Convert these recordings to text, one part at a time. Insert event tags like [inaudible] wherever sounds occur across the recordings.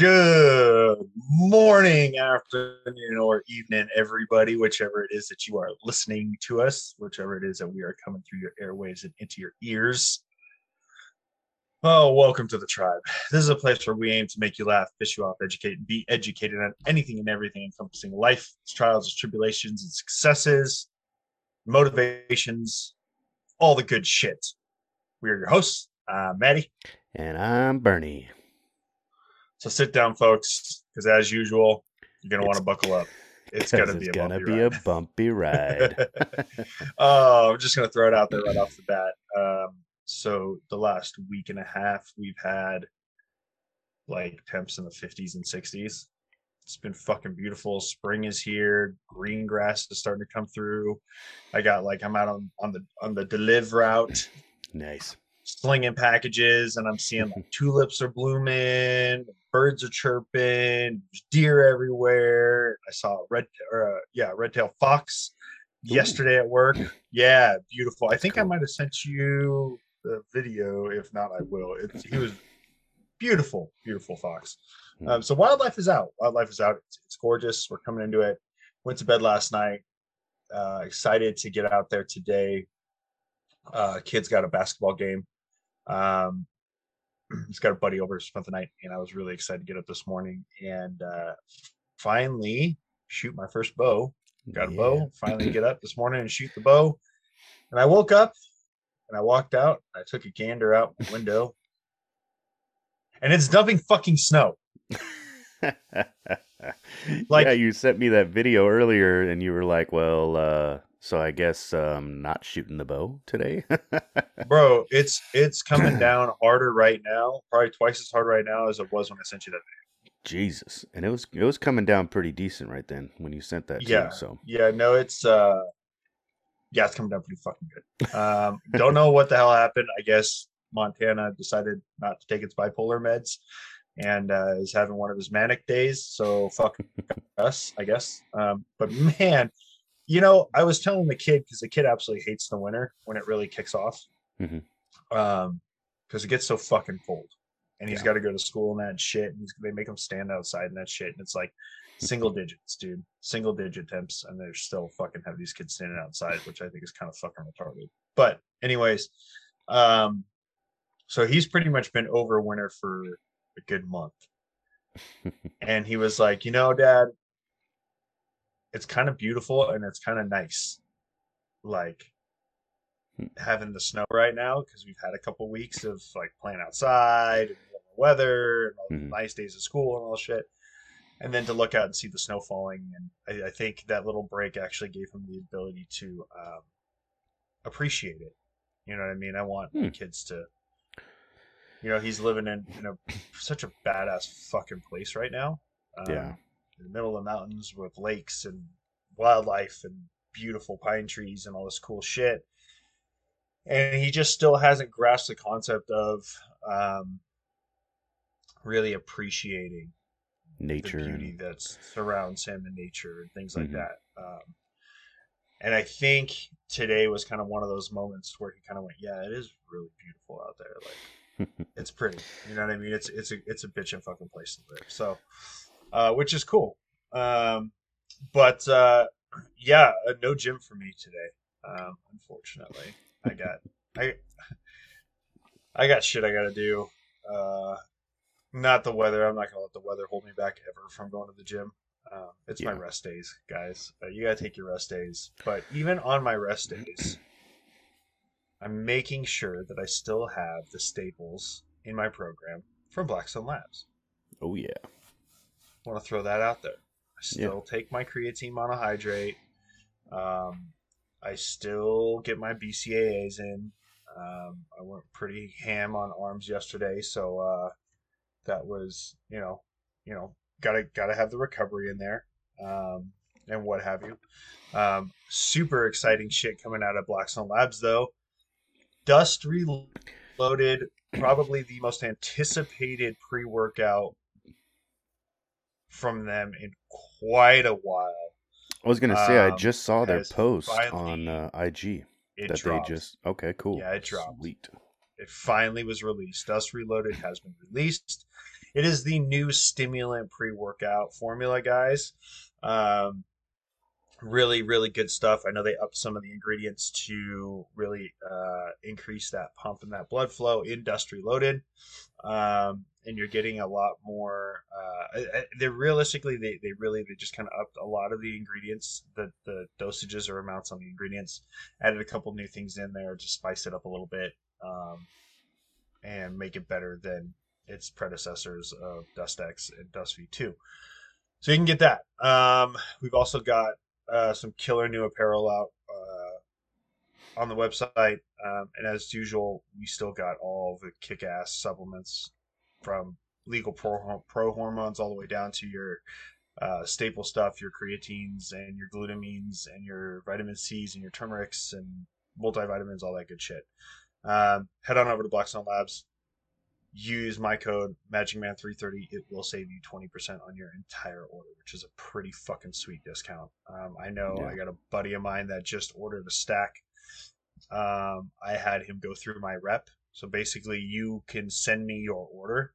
Good morning, afternoon, or evening, everybody, whichever it is that you are listening to us, whichever it is that we are coming through your airways and into your ears. Oh, welcome to the tribe. This is a place where we aim to make you laugh, fish you off, educate, and be educated on anything and everything encompassing life, its trials, its tribulations, and successes, motivations, all the good shit. We are your hosts, uh, Maddie. And I'm Bernie. So sit down, folks, because as usual, you're gonna want to buckle up. It's [laughs] gonna be a gonna bumpy be ride. a bumpy [laughs] ride. [laughs] oh, I'm just gonna throw it out there right off the bat. Um, so the last week and a half, we've had like temps in the 50s and 60s. It's been fucking beautiful. Spring is here. Green grass is starting to come through. I got like I'm out on on the on the deliver route nice. Slinging packages and I'm seeing like [laughs] tulips are blooming, birds are chirping, deer everywhere. I saw a red or uh, yeah, red tail fox yesterday at work. Yeah, beautiful. I think I might have sent you the video. If not, I will. It's he was beautiful, beautiful fox. Hmm. Um, so wildlife is out. Wildlife is out. It's, it's gorgeous. We're coming into it. Went to bed last night. Uh, excited to get out there today. Uh, kids got a basketball game. Um, [clears throat] he's got a buddy over spent the night, and I was really excited to get up this morning and uh, finally shoot my first bow. Got a Yeah. bow. Finally get up this morning and shoot the bow. And I woke up and I walked out. I took a gander out the window, and it's dumping fucking snow. [laughs] Like- yeah, you sent me that video earlier, and you were like, "Well, uh, so I guess um, not shooting the bow today." [laughs] Bro, it's it's coming [clears throat] down harder right now, probably twice as hard right now as it was when I sent you that. video. Jesus, and it was it was coming down pretty decent right then when you sent that. Yeah. too, so Yeah, no, it's uh yeah, it's coming down pretty fucking good. Um don't know what the hell happened. I guess Montana decided not to take its bipolar meds and uh is having one of his manic days, so fuck [laughs] us, I guess. Um but man, you know, I was telling the kid because the kid absolutely hates the winter when it really kicks off. Mhm. Um because it gets so fucking cold. And he's Yeah. got to go to school and that shit. And he's, they make him stand outside and that shit. And it's like [laughs] single digits, dude. Single digit temps, and they're still fucking have these kids standing outside, which I think is kind of fucking retarded. But anyways, um, so he's pretty much been over winter for a good month, [laughs] and he was like, you know, Dad, it's kind of beautiful and it's kind of nice, like Hmm. having the snow right now because we've had a couple weeks of like playing outside and weather and all the Mhm. nice days of school and all shit and then to look out and see the snow falling and I, I think that little break actually gave him the ability to um, appreciate it you know what i mean i want Hmm. kids to you know he's living in in a such a badass fucking place right now um, Yeah. In the middle of the mountains with lakes and wildlife and beautiful pine trees and all this cool shit and he just still hasn't grasped the concept of um, really appreciating nature. the beauty that surrounds him and nature and things like Mhm. that. Um, and I think today was kind of one of those moments where he kind of went, "Yeah, it is really beautiful out there. Like [laughs] it's pretty. You know what I mean? It's it's a it's a bitchin' fucking place to live. So, uh, which is cool. Um, but uh, yeah, uh, no gym for me today. Um, unfortunately, I got I I got shit I got to do. Uh, not the weather. I'm not gonna let the weather hold me back ever from going to the gym. Um, it's my rest days, guys. Uh, you gotta take your rest days. But even on my rest days, I'm making sure that I still have the staples in my program from Blackstone Labs. oh yeah. Want to throw that out there. I still take my creatine monohydrate. Um, I still get my BCAAs in. Um, I went pretty ham on arms yesterday, so uh, that was you know, you know, gotta gotta have the recovery in there, um, and what have you. Um, super exciting shit coming out of Blackstone Labs though. Dust Reloaded, probably the most anticipated pre-workout from them in quite a while. I was gonna say I Um, just saw their post on uh, IG It that dropped. they just okay cool Yeah, it dropped. sweet It finally was released. Dust Reloaded has been released. it is the new stimulant pre-workout formula, guys. Um, really, really good stuff. I know they upped some of the ingredients to really uh, increase that pump and that blood flow. in Dust Reloaded, um, and you're getting a lot more. Uh, they realistically, they, they really they just kind of upped a lot of the ingredients, the the dosages or amounts on the ingredients. Added a couple new things in there to spice it up a little bit. Um, and make it better than its predecessors of Dust X and Dust V2. So you can get that. Um, we've also got uh, some killer new apparel out uh, on the website, um, and as usual, we still got all the kick-ass supplements from legal pro, pro hormones all the way down to your uh, staple stuff, your creatines and your glutamines and your vitamin C's and your turmerics and multivitamins, all that good shit. Um, head on over to Blackstone Labs. Use my code MagicMan330. It will save you 20% on your entire order, which is a pretty fucking sweet discount. Um, I know yeah. I got a buddy of mine that just ordered a stack. Um, I had him go through my rep. So basically, you can send me your order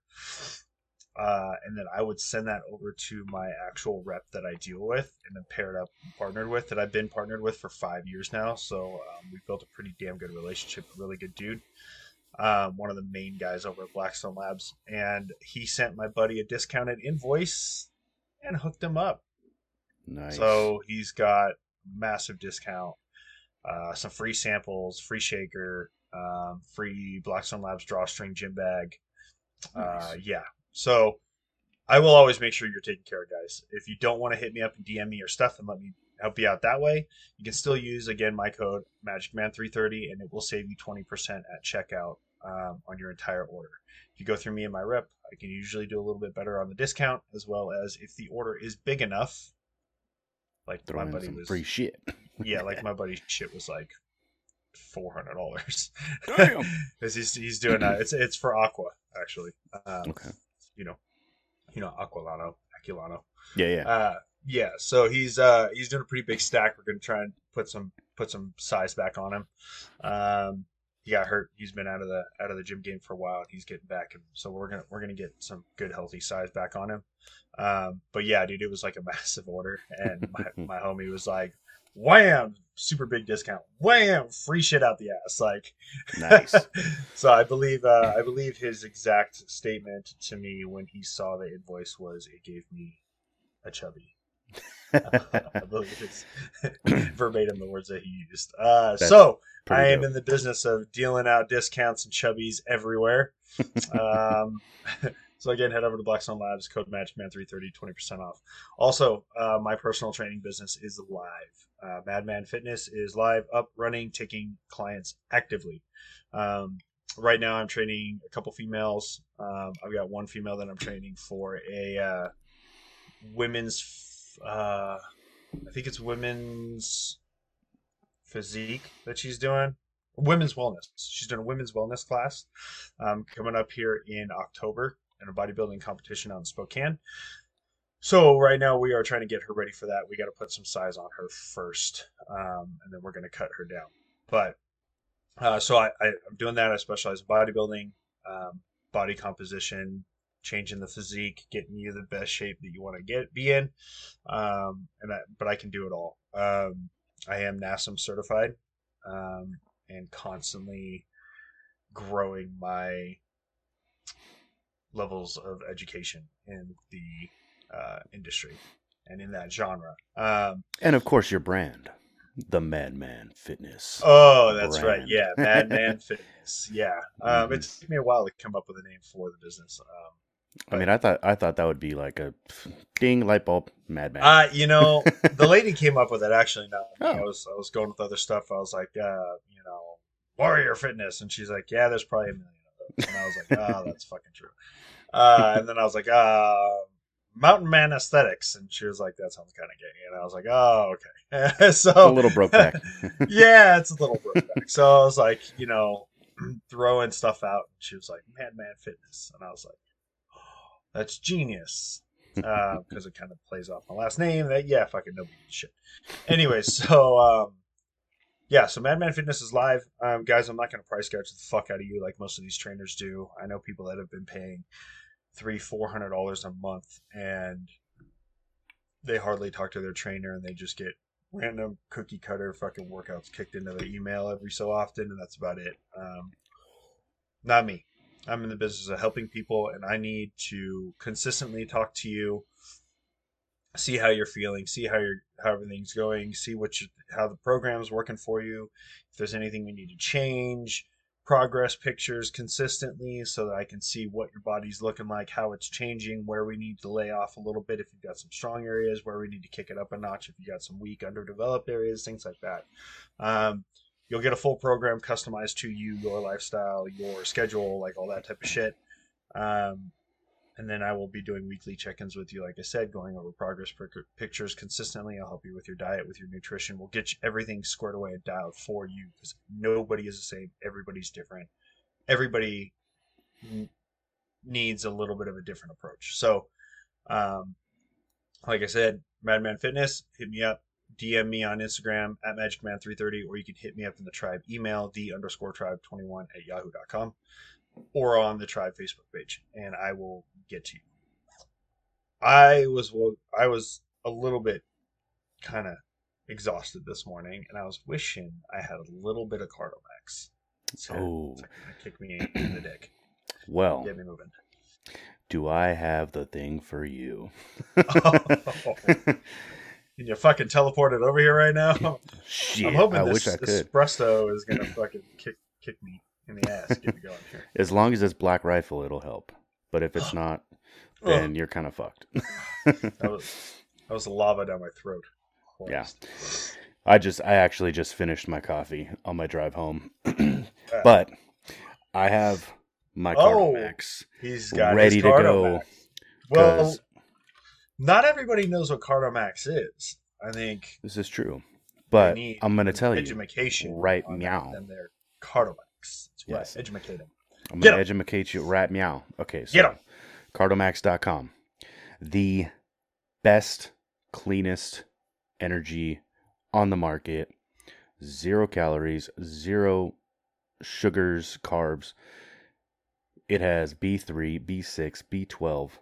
uh, and then I would send that over to my actual rep that I deal with and then paired up partnered with that I've been partnered with for five years now. So um, we've built a pretty damn good relationship. Really good dude. Um, one of the main guys over at Blackstone Labs, and he sent my buddy a discounted invoice and hooked him up. Nice. So he's got massive discount, uh, some free samples, free shaker, um, free Blackstone Labs drawstring gym bag. Uh, nice. Uh, yeah, so I will always make sure you're taken care of, guys. If you don't want to hit me up and DM me your stuff and let me help you out that way, you can still use again my code MagicMan330 and it will save you 20% at checkout um, on your entire order. If you go through me and my rep, I can usually do a little bit better on the discount as well as if the order is big enough. Like Throw my buddy was free shit. yeah, like [laughs] my buddy's shit was like four hundred dollars. Because [laughs] he's he's doing that. It's it's for Aqua actually. Um, okay you know, you know Aquilano, Aquilano. Yeah, yeah. Uh, yeah, so he's uh he's doing a pretty big stack. We're gonna try and put some put some size back on him. Um, he got hurt. He's been out of the out of the gym game for a while. He's getting back, and so we're gonna we're gonna get some good healthy size back on him. Um, but yeah, dude, it was like a [laughs] massive order, and my, [laughs] my homie was like, wham, super big discount, wham, free shit out the ass. Like, nice. [laughs] so I believe, uh, I believe his exact statement to me when he saw the invoice was, "It gave me a chubby." [laughs] [laughs] I believe it's [clears throat] verbatim the words that he used. Uh, so I am dope. in the business of dealing out discounts and chubbies everywhere. um, so again, head over to Blackstone Labs, code MagicMan330, 20% off. Also, uh, my personal training business is live. Uh, Madman Fitness is live, up, running, taking clients actively. Um, right now, I'm training a couple females. Um, I've got one female that I'm training for a uh, women's, uh, I think it's women's physique that she's doing. Women's wellness. She's doing a women's wellness class um, coming up here in October in a bodybuilding competition out in Spokane. So right now we are trying to get her ready for that. We got to put some size on her first, um, and then we're going to cut her down. But uh, so I, am doing that. I specialize in bodybuilding, um, body composition, changing the physique, getting you the best shape that you want to get be in. Um, and I, but I can do it all. Um, I am NASM certified, um, and constantly growing my levels of education in the uh, industry and in that genre. Um, and of course, your brand, the Madman Fitness. Oh, that's brand. right. Yeah, Madman [laughs] Fitness. Yeah, um, mm-hmm. it took me a while to come up with a name for the business. Um, I mean, I thought I thought that would be like a ding light bulb, Madman. Uh, you know, [laughs] the lady came up with it actually. Not oh. I was I was going with other stuff. I was like, uh, you know, Warrior Fitness, and she's like, yeah, there's probably a million of those, and I was like, oh, that's fucking true. Uh, and then I was like, uh, Mountain Man Aesthetics, and she was like, "That sounds kind of gay," and I was like, "Oh, okay." [laughs] so a little broke back. [laughs] yeah, it's a little broke back. So I was like, you know, [clears throat] throwing stuff out. And she was like, "Madman Fitness," and I was like, oh, "That's genius," because uh, it kind of plays off my last name. That yeah, fucking nobody shit. Anyway, so um, yeah, so Madman Fitness is live, um, guys. I'm not going to price gouge the fuck out of you like most of these trainers do. I know people that have been paying three, four hundred dollars a month, and they hardly talk to their trainer, and they just get random cookie cutter fucking workouts kicked into their email every so often, and that's about it. Um, not me. I'm in the business of helping people, and I need to consistently talk to you, see how you're feeling, see how you're how everything's going, see what you, how the program's working for you, if there's anything we need to change, progress pictures consistently so that I can see what your body's looking like, how it's changing, where we need to lay off a little bit if you've got some strong areas, where we need to kick it up a notch if you got some weak, underdeveloped areas, things like that. Um, you'll get a full program customized to you, your lifestyle, your schedule, like all that type of shit. Um, and then I will be doing weekly check-ins with you, like I said, going over progress pictures consistently. I'll help you with your diet, with your nutrition. We'll get everything squared away and dialed for you because nobody is the same. Everybody's different. Everybody needs a little bit of a different approach. So, um, like I said, Madman Fitness, hit me up. DM me on Instagram at MagicMan330, or you can hit me up in the tribe email, the underscore tribe 21 at yahoo.com or on the tribe Facebook page, and I will get to you. I was I was a little bit kind of exhausted this morning, and I was wishing I had a little bit of Cardomax. So oh, kick me in the dick. [clears throat] Well, get me moving. Do I have the thing for you? oh. [laughs] Can you fucking teleport it over here right now? [laughs] Shit, I'm hoping I this, wish I this could. Espresso is gonna fucking kick kick me in the ass. Get me going here. [laughs] As long as it's Black Rifle, it'll help. But if it's [gasps] not, then you're kind of fucked. [laughs] that was that was lava down my throat. Yeah. I just I actually just finished my coffee on my drive home. [clears throat] but I have my Oh, Cardomax He's got ready to go. Well, not everybody knows what Cardomax is. I think this is true. But I'm gonna tell you, right on that meow. than their Cardomax. Right. Yes. Educate them. I'm gonna 'em. educate you right meow. Okay, so Get 'em. cardomax.com. The best, cleanest energy on the market. Zero calories, zero sugars, carbs. It has B3, B6, B12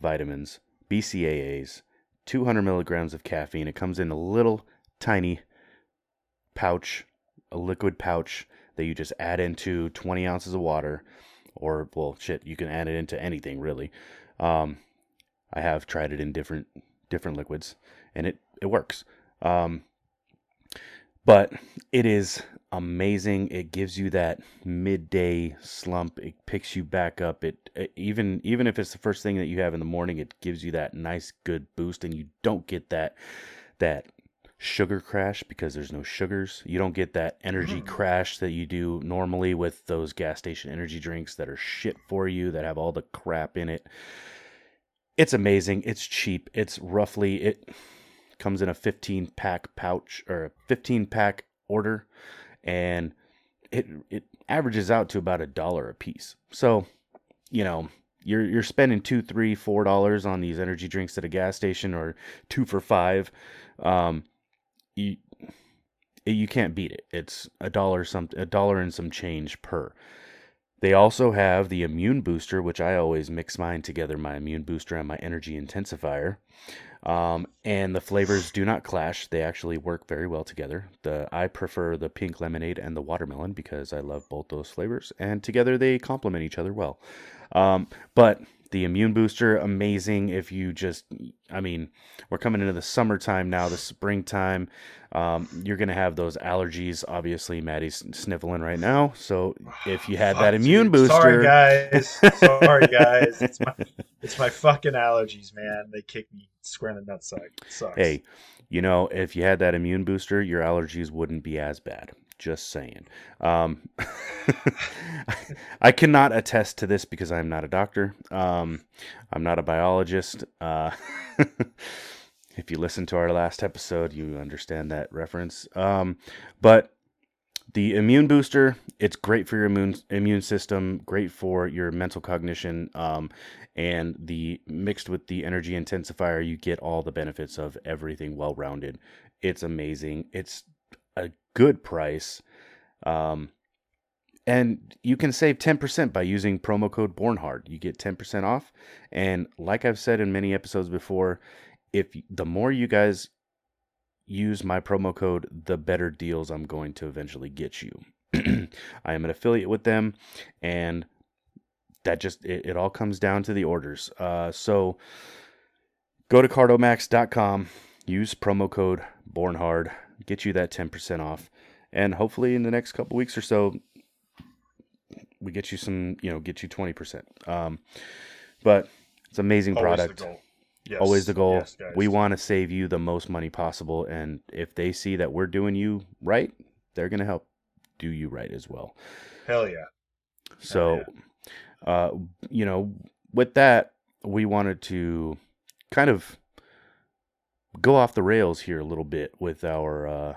vitamins, BCAAs, 200 milligrams of caffeine. It comes in a little tiny pouch, a liquid pouch that you just add into 20 ounces of water, or well, shit, you can add it into anything really. Um, I have tried it in different different liquids, and it it works. Um, but it is amazing. It gives you that midday slump. It picks you back up. It, it even even if it's the first thing that you have in the morning, it gives you that nice good boost, and you don't get that that sugar crash because there's no sugars. You don't get that energy Mm. crash that you do normally with those gas station energy drinks that are shit for you that have all the crap in it. It's amazing. It's cheap. It's roughly it comes in a 15 pack pouch or a 15 pack order and it it averages out to about a dollar a piece. So, you know, you're you're spending two, three, four dollars on these energy drinks at a gas station or two for five. Um, you you can't beat it. It's a dollar some a dollar and some change per. They also have the immune booster, which I always mix mine together, my immune booster and my energy intensifier. Um, and the flavors do not clash. They actually work very well together. The I prefer the pink lemonade and the watermelon because I love both those flavors, and together they complement each other well. Um, but the immune booster, amazing. If you just, I mean, we're coming into the summertime now, the springtime. Um, you're gonna have those allergies. Obviously, Maddie's sniffling right now. So if you had [sighs] Fuck, that immune booster, Sorry, guys. [laughs] Sorry, guys. It's my it's my fucking allergies, man. They kick me square in the nutsack. It sucks. hey, you know, if you had that immune booster, your allergies wouldn't be as bad. Just saying. Um, [laughs] I cannot attest to this because I'm not a doctor. Um, I'm not a biologist. Uh, [laughs] if you listen to our last episode, you understand that reference. Um, but the immune booster, it's great for your immune immune system, great for your mental cognition, um, and the mixed with the energy intensifier, you get all the benefits of everything well rounded. It's amazing. It's good price. Um, and you can save 10% by using promo code bornhard you get 10% off and like i've said in many episodes before if the more you guys use my promo code the better deals i'm going to eventually get you [clears throat] i am an affiliate with them and that just it, it all comes down to the orders uh, so go to cardomax.com use promo code bornhard get you that 10% off and hopefully in the next couple weeks or so we get you some, you know, get you 20%. Um, but it's amazing Always product. the goal. Yes. Always the goal. Yes, we want to save you the most money possible. And if they see that we're doing you right, they're going to help do you right as well. Hell yeah. So, uh, you know, with that, we wanted to kind of go off the rails here a little bit with our uh,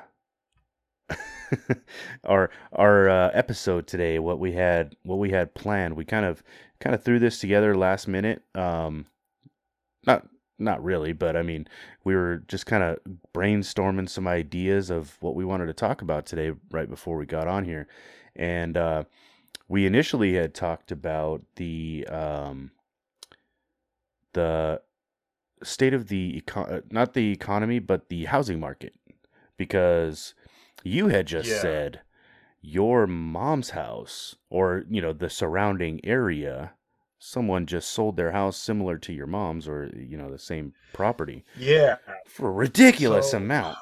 [laughs] our our uh, episode today. What we had what we had planned. We kind of kind of threw this together last minute. Um, not not really, but I mean, we were just kind of brainstorming some ideas of what we wanted to talk about today right before we got on here, and uh, we initially had talked about the um, the state of the econ- not the economy but the housing market because you had just Yeah. said your mom's house or you know the surrounding area someone just sold their house similar to your mom's or you know the same property Yeah. for a ridiculous So- amount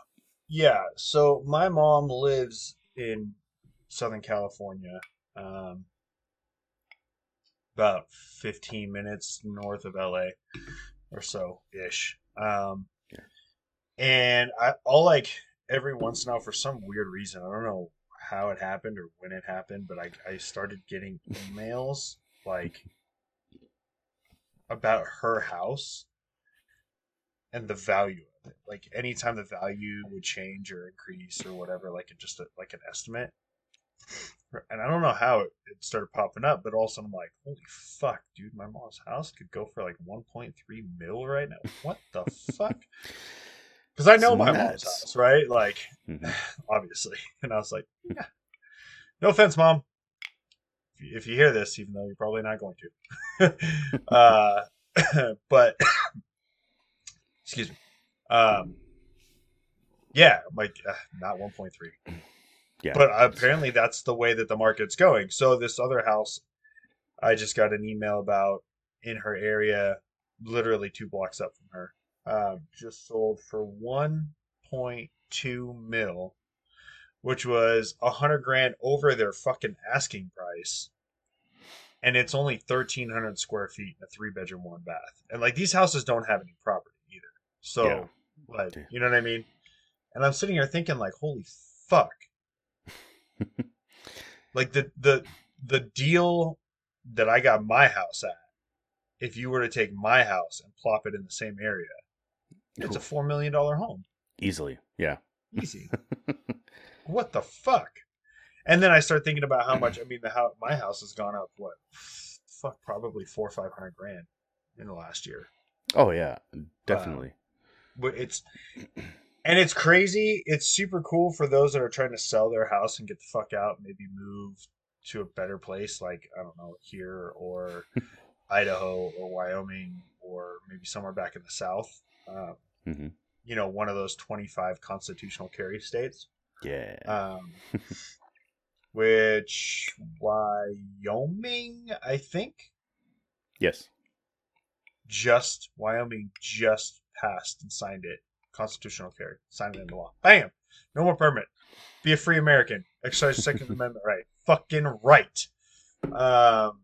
Yeah. So my mom lives in Southern California, um, about 15 minutes north of LA or so ish. Um, and I, I'll like every once in a while, for some weird reason, I don't know how it happened or when it happened, but I, I started getting emails like about her house and the value of it. Like anytime the value would change or increase or whatever, like it just a, like an estimate. And I don't know how it, it started popping up, but all of a sudden I'm like, holy fuck, dude, my mom's house could go for like 1.3 mil right now. What the [laughs] fuck? Because I know It's my mom's house, right? Like, Mhm. [sighs] obviously. [laughs] And I was like, yeah. No offense, mom. If you, if you hear this, even though you're probably not going to. [laughs] uh, [coughs] but, [coughs] excuse me. Um, yeah, like uh, not 1.3. [clears throat] yeah But apparently that's the way that the market's going. So this other house, I just got an email about in her area, literally two blocks up from her, uh, just sold for 1.2 mil, which was a hundred grand over their fucking asking price. And it's only 1,300 square feet and a three bedroom, one bath. And like these houses don't have any property either. So, Yeah. like, you know what I mean? And I'm sitting here thinking, like, holy fuck. [laughs] like the the the deal that I got my house at, if you were to take my house and plop it in the same area, it's a four million dollar home. easily yeah Easy. [laughs] what the fuck? And then I start thinking about how much. I mean, the house, my house has gone up. What? Fuck, probably four or five hundred grand in the last year. oh yeah uh, definitely But it's and it's crazy. It's super cool for those that are trying to sell their house and get the fuck out, maybe move to a better place, like I don't know, here or [laughs] Idaho or Wyoming or maybe somewhere back in the South. Uh, hmm you know, one of those twenty-five constitutional carry states. yeah um, [laughs] which Wyoming, I think, yes just Wyoming just passed and signed it. Constitutional carry, signed it into law. Bam! No more permit. Be a free American. Exercise Second [laughs] Amendment right. Fucking right. Um,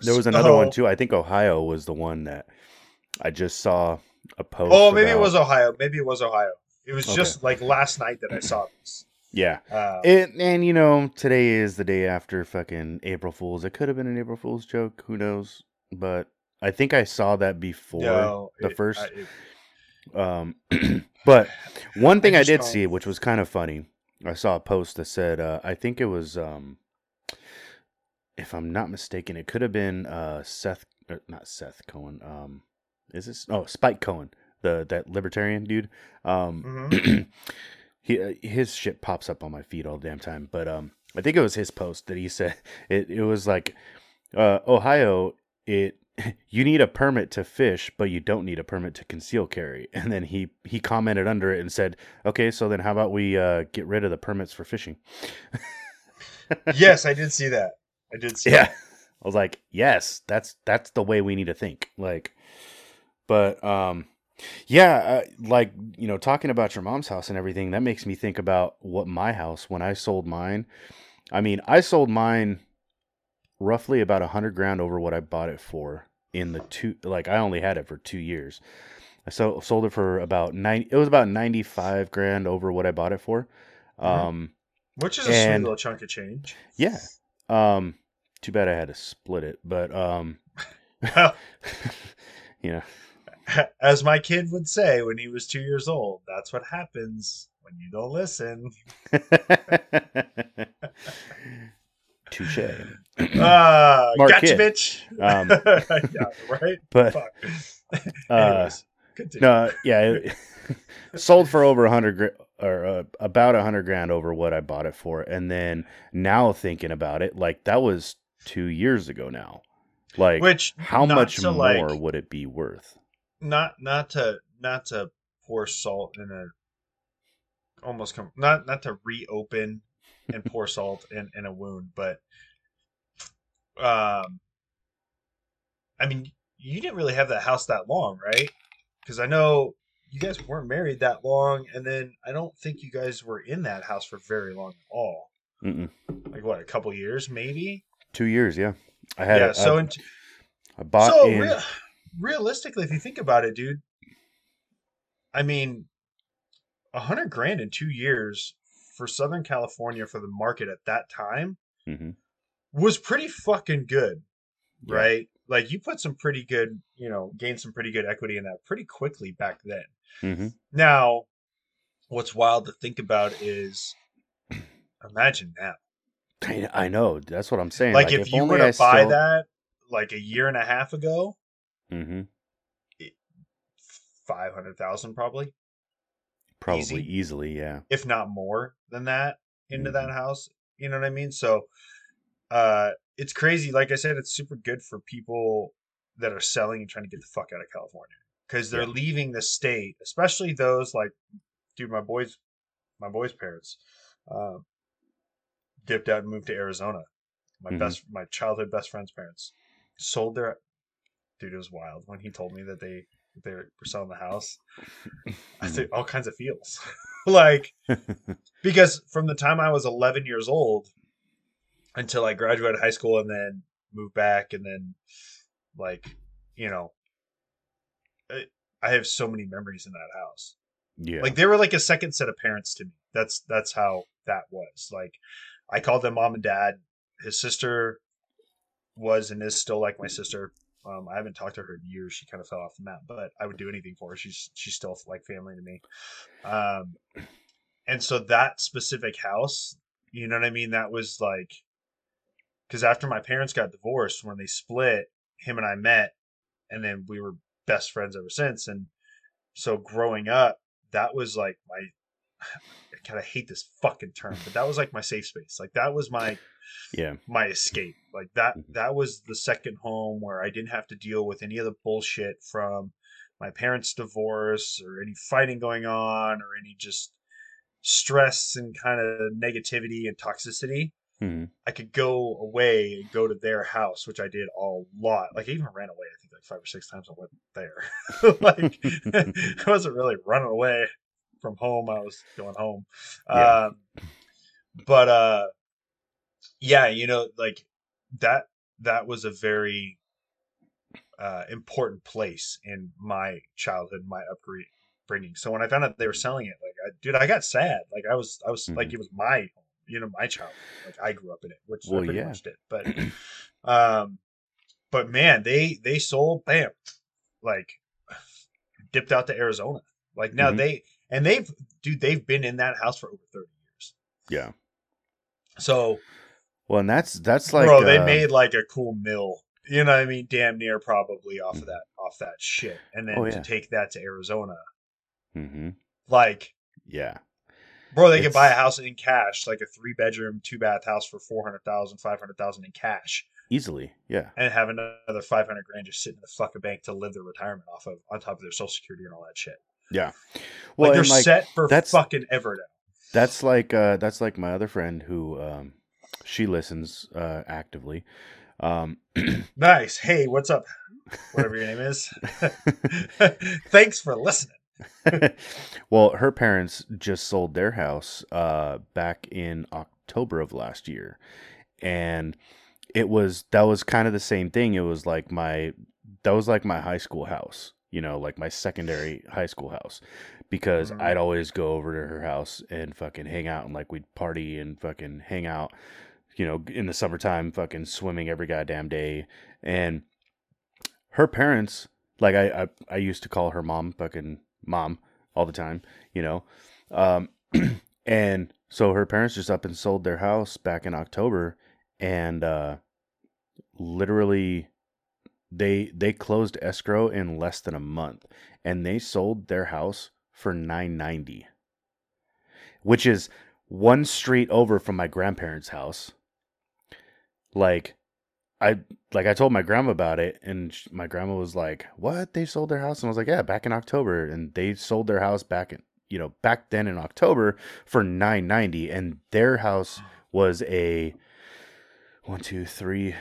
There was another one too. I think Ohio was the one that I just saw a post. Oh, maybe it was Ohio. Maybe it was Ohio. It was Okay. just like last night that I saw this. Yeah, Um, it, and you know today is the day after fucking April Fools. It could have been an April Fools joke. Who knows? But I think I saw that before no, the it- first. I- it- Um, [clears throat] but one thing I, just did see, which was kind of funny, I saw a post that said, uh, I think it was, um, if I'm not mistaken, it could have been uh, Seth, er, not Seth Cohen. Um, is this? Oh, Spike Cohen, the that libertarian dude. Um, Mhm. [clears throat] he uh, his shit pops up on my feed all the damn time. But um, I think it was his post that he said [laughs] it. It was like uh, Ohio. It [laughs] you need a permit to fish, but you don't need a permit to conceal carry. [laughs] And then he he commented under it and said, "Okay, so then how about we uh, get rid of the permits for fishing?" [laughs] yes, I did see that. I did see. Yeah, that. I was like, "Yes, that's that's the way we need to think." Like, but um, yeah, uh, like you know, talking about your mom's house and everything, that makes me think about what my house when I sold mine. I mean, I sold mine roughly about a hundred grand over what I bought it for in the two. Like I only had it for two years. I so, sold it for about nine. It was about ninety five grand over what I bought it for. Mhm. Um, Which is a And- sweet little chunk of change. yeah. Um, too bad I had to split it, but um, [laughs] you know, [laughs] As my kid would say when he was two years old, that's what happens when you don't listen. [laughs] touche. Smart gotcha, bitch. Um, [laughs] yeah, right. but Fuck. uh, no, yeah, it, [laughs] sold for over a hundred grand or uh, about a hundred grand over what I bought it for, and then now thinking about it, like that was two years ago now. Like, Which how much more like, would it be worth? not not to not to pour salt in a almost com- not not to reopen and pour salt in, in a wound, but um, I mean, you didn't really have that house that long, right? Because I know you guys weren't married that long, and then I don't think you guys were in that house for very long at all. Mm-mm. Like what, a couple years, maybe? Two years, yeah. I had yeah. So I, in, I bought so in. rea- realistically, if you think about it, dude, I mean, a hundred grand in two years for Southern California for the market at that time Mhm. was pretty fucking good, Yeah. right? Like you put some pretty good, you know, gained some pretty good equity in that pretty quickly back then. Mhm. Now, what's wild to think about is, imagine now, I, I know. That's what I'm saying. like, if, you only were I to buy still- that like a year and a half ago, Mhm. five hundred thousand probably. Probably easy. easily, yeah. if not more than that into Mhm. that house you know what i mean so uh it's crazy like i said it's super good for people that are selling and trying to get the fuck out of california because they're Yeah. leaving the state especially those like dude my boys my boys parents uh, dipped out and moved to arizona my Mhm. best my childhood best friend's parents sold their dude it was wild when he told me that they they were selling the house. I mm-hmm. think all kinds of feels. [laughs] Like [laughs] because from the time I was 11 years old until I graduated high school and then moved back and then like you know I, I have so many memories in that house. Yeah. like they were like a second set of parents to me. That's that's how that was. Like I called them mom and dad. His sister was and is still like my sister um, I haven't talked to her in years. She kind of fell off the map, but I would do anything for her. She's she's still like family to me. Um, and so that specific house, you know what I mean? That was like, because after my parents got divorced, when they split, him and I met, and then we were best friends ever since. And so growing up, that was like my, I kind of hate this fucking term, but that was like my safe space. Like that was my yeah. my escape. Like that Mhm. that was the second home where I didn't have to deal with any of the bullshit from my parents' divorce or any fighting going on or any just stress and kind of negativity and toxicity. Mhm. I could go away and go to their house, which I did a lot. Like I even ran away, I think like five or six times I went there. [laughs] like [laughs] I wasn't really running away from home. I was going home. Yeah. Um but uh yeah, you know, like that that was a very uh important place in my childhood, my upbringing. So when I found out they were selling it, like I dude, I got sad. Like I was I was like Mhm. it was my you know, my childhood. Like I grew up in it, which Well, I pretty yeah. much did. But [clears throat] um but man, they they sold bam like dipped out to Arizona. Like now Mhm. they and they've dude, they've been in that house for over 30 years. Yeah. So Well, and that's that's like bro, they uh, made like a cool mill. You know what I mean? Damn near probably off of that off that shit. And then Oh, to take that to Arizona, mhm. like Yeah. Bro, they could buy a house in cash, like a three bedroom, two bath house for 400,000, 500,000 in cash, easily, yeah. and have another 500 grand just sitting in the fucking bank to live their retirement off of, on top of their social security and all that shit. Yeah. Like Well, they're like set for that's- fucking ever now. that's like uh that's like my other friend who um she listens uh actively. Um [clears throat] Nice. Hey, what's up? Whatever your name is. [laughs] [laughs] Thanks for listening. [laughs] well, her parents just sold their house uh back in October of last year. And it was that was kind of the same thing. It was like my that was like my high school house, you know, like my secondary high school house because Mhm. I'd always go over to her house and fucking hang out and like we'd party and fucking hang out, you know, in the summertime, fucking swimming every goddamn day. And her parents, like I, I, I used to call her mom fucking mom all the time, you know. Um, [clears throat] and so her parents just up and sold their house back in October and uh literally they they closed escrow in less than a month and they sold their house for 990 which is one street over from my grandparents house. Like i like i told my grandma about it and my grandma was like what? They sold their house? And i was like yeah back in october and they sold their house back in you know back then in october for 990 and their house was a one two three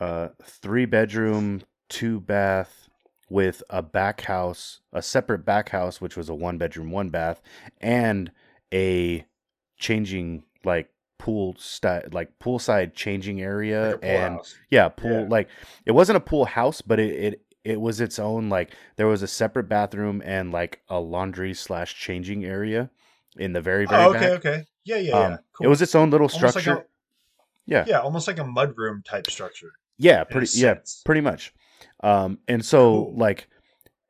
uh three bedroom two bath with a back house a separate back house which was a one bedroom one bath and a changing like pool style like poolside changing area Like pool and house. yeah pool Yeah. like it wasn't a pool house but it, it it was its own like there was a separate bathroom and like a laundry slash changing area in the very very Oh, okay, back okay. Yeah, yeah, um, yeah. Cool. it was its own little Almost like structure a- yeah yeah, almost like a mudroom type structure. Yeah pretty yeah sense. pretty much um and so Cool. like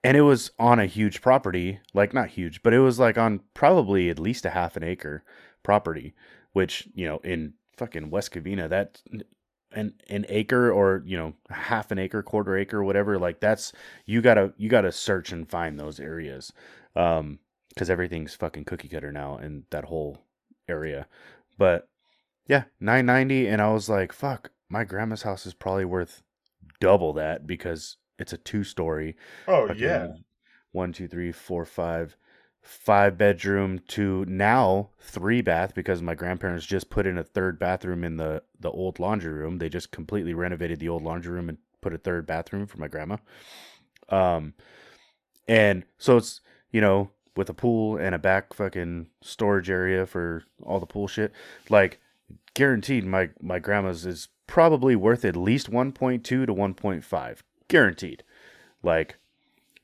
and it was on a huge property like not huge but it was like on probably at least a half an acre property which you know in fucking west covina that an an acre or you know half an acre quarter acre whatever like that's you gotta you gotta search and find those areas um because everything's fucking cookie cutter now in that whole area but yeah 990 and i was like fuck my grandma's house is probably worth double that because it's a two story Oh yeah. one two three four five five bedroom to now three bath because my grandparents just put in a third bathroom in the the old laundry room. They just completely renovated the old laundry room and put a third bathroom for my grandma. Um and so it's you know with a pool and a back fucking storage area for all the pool shit like guaranteed my my grandma's is probably worth at least 1.2 to 1.5 guaranteed. Like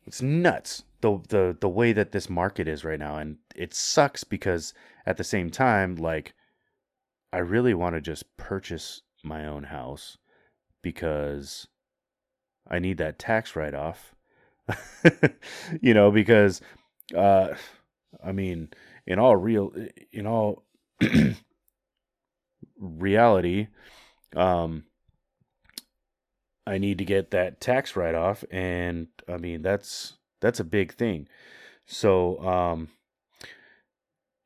it's nuts the the the way that this market is right now and it sucks because at the same time like I really want to just purchase my own house because I need that tax write off [laughs] you know because uh I mean in all real in all [clears throat] reality um I need to get that tax write off and I mean that's that's a big thing. So um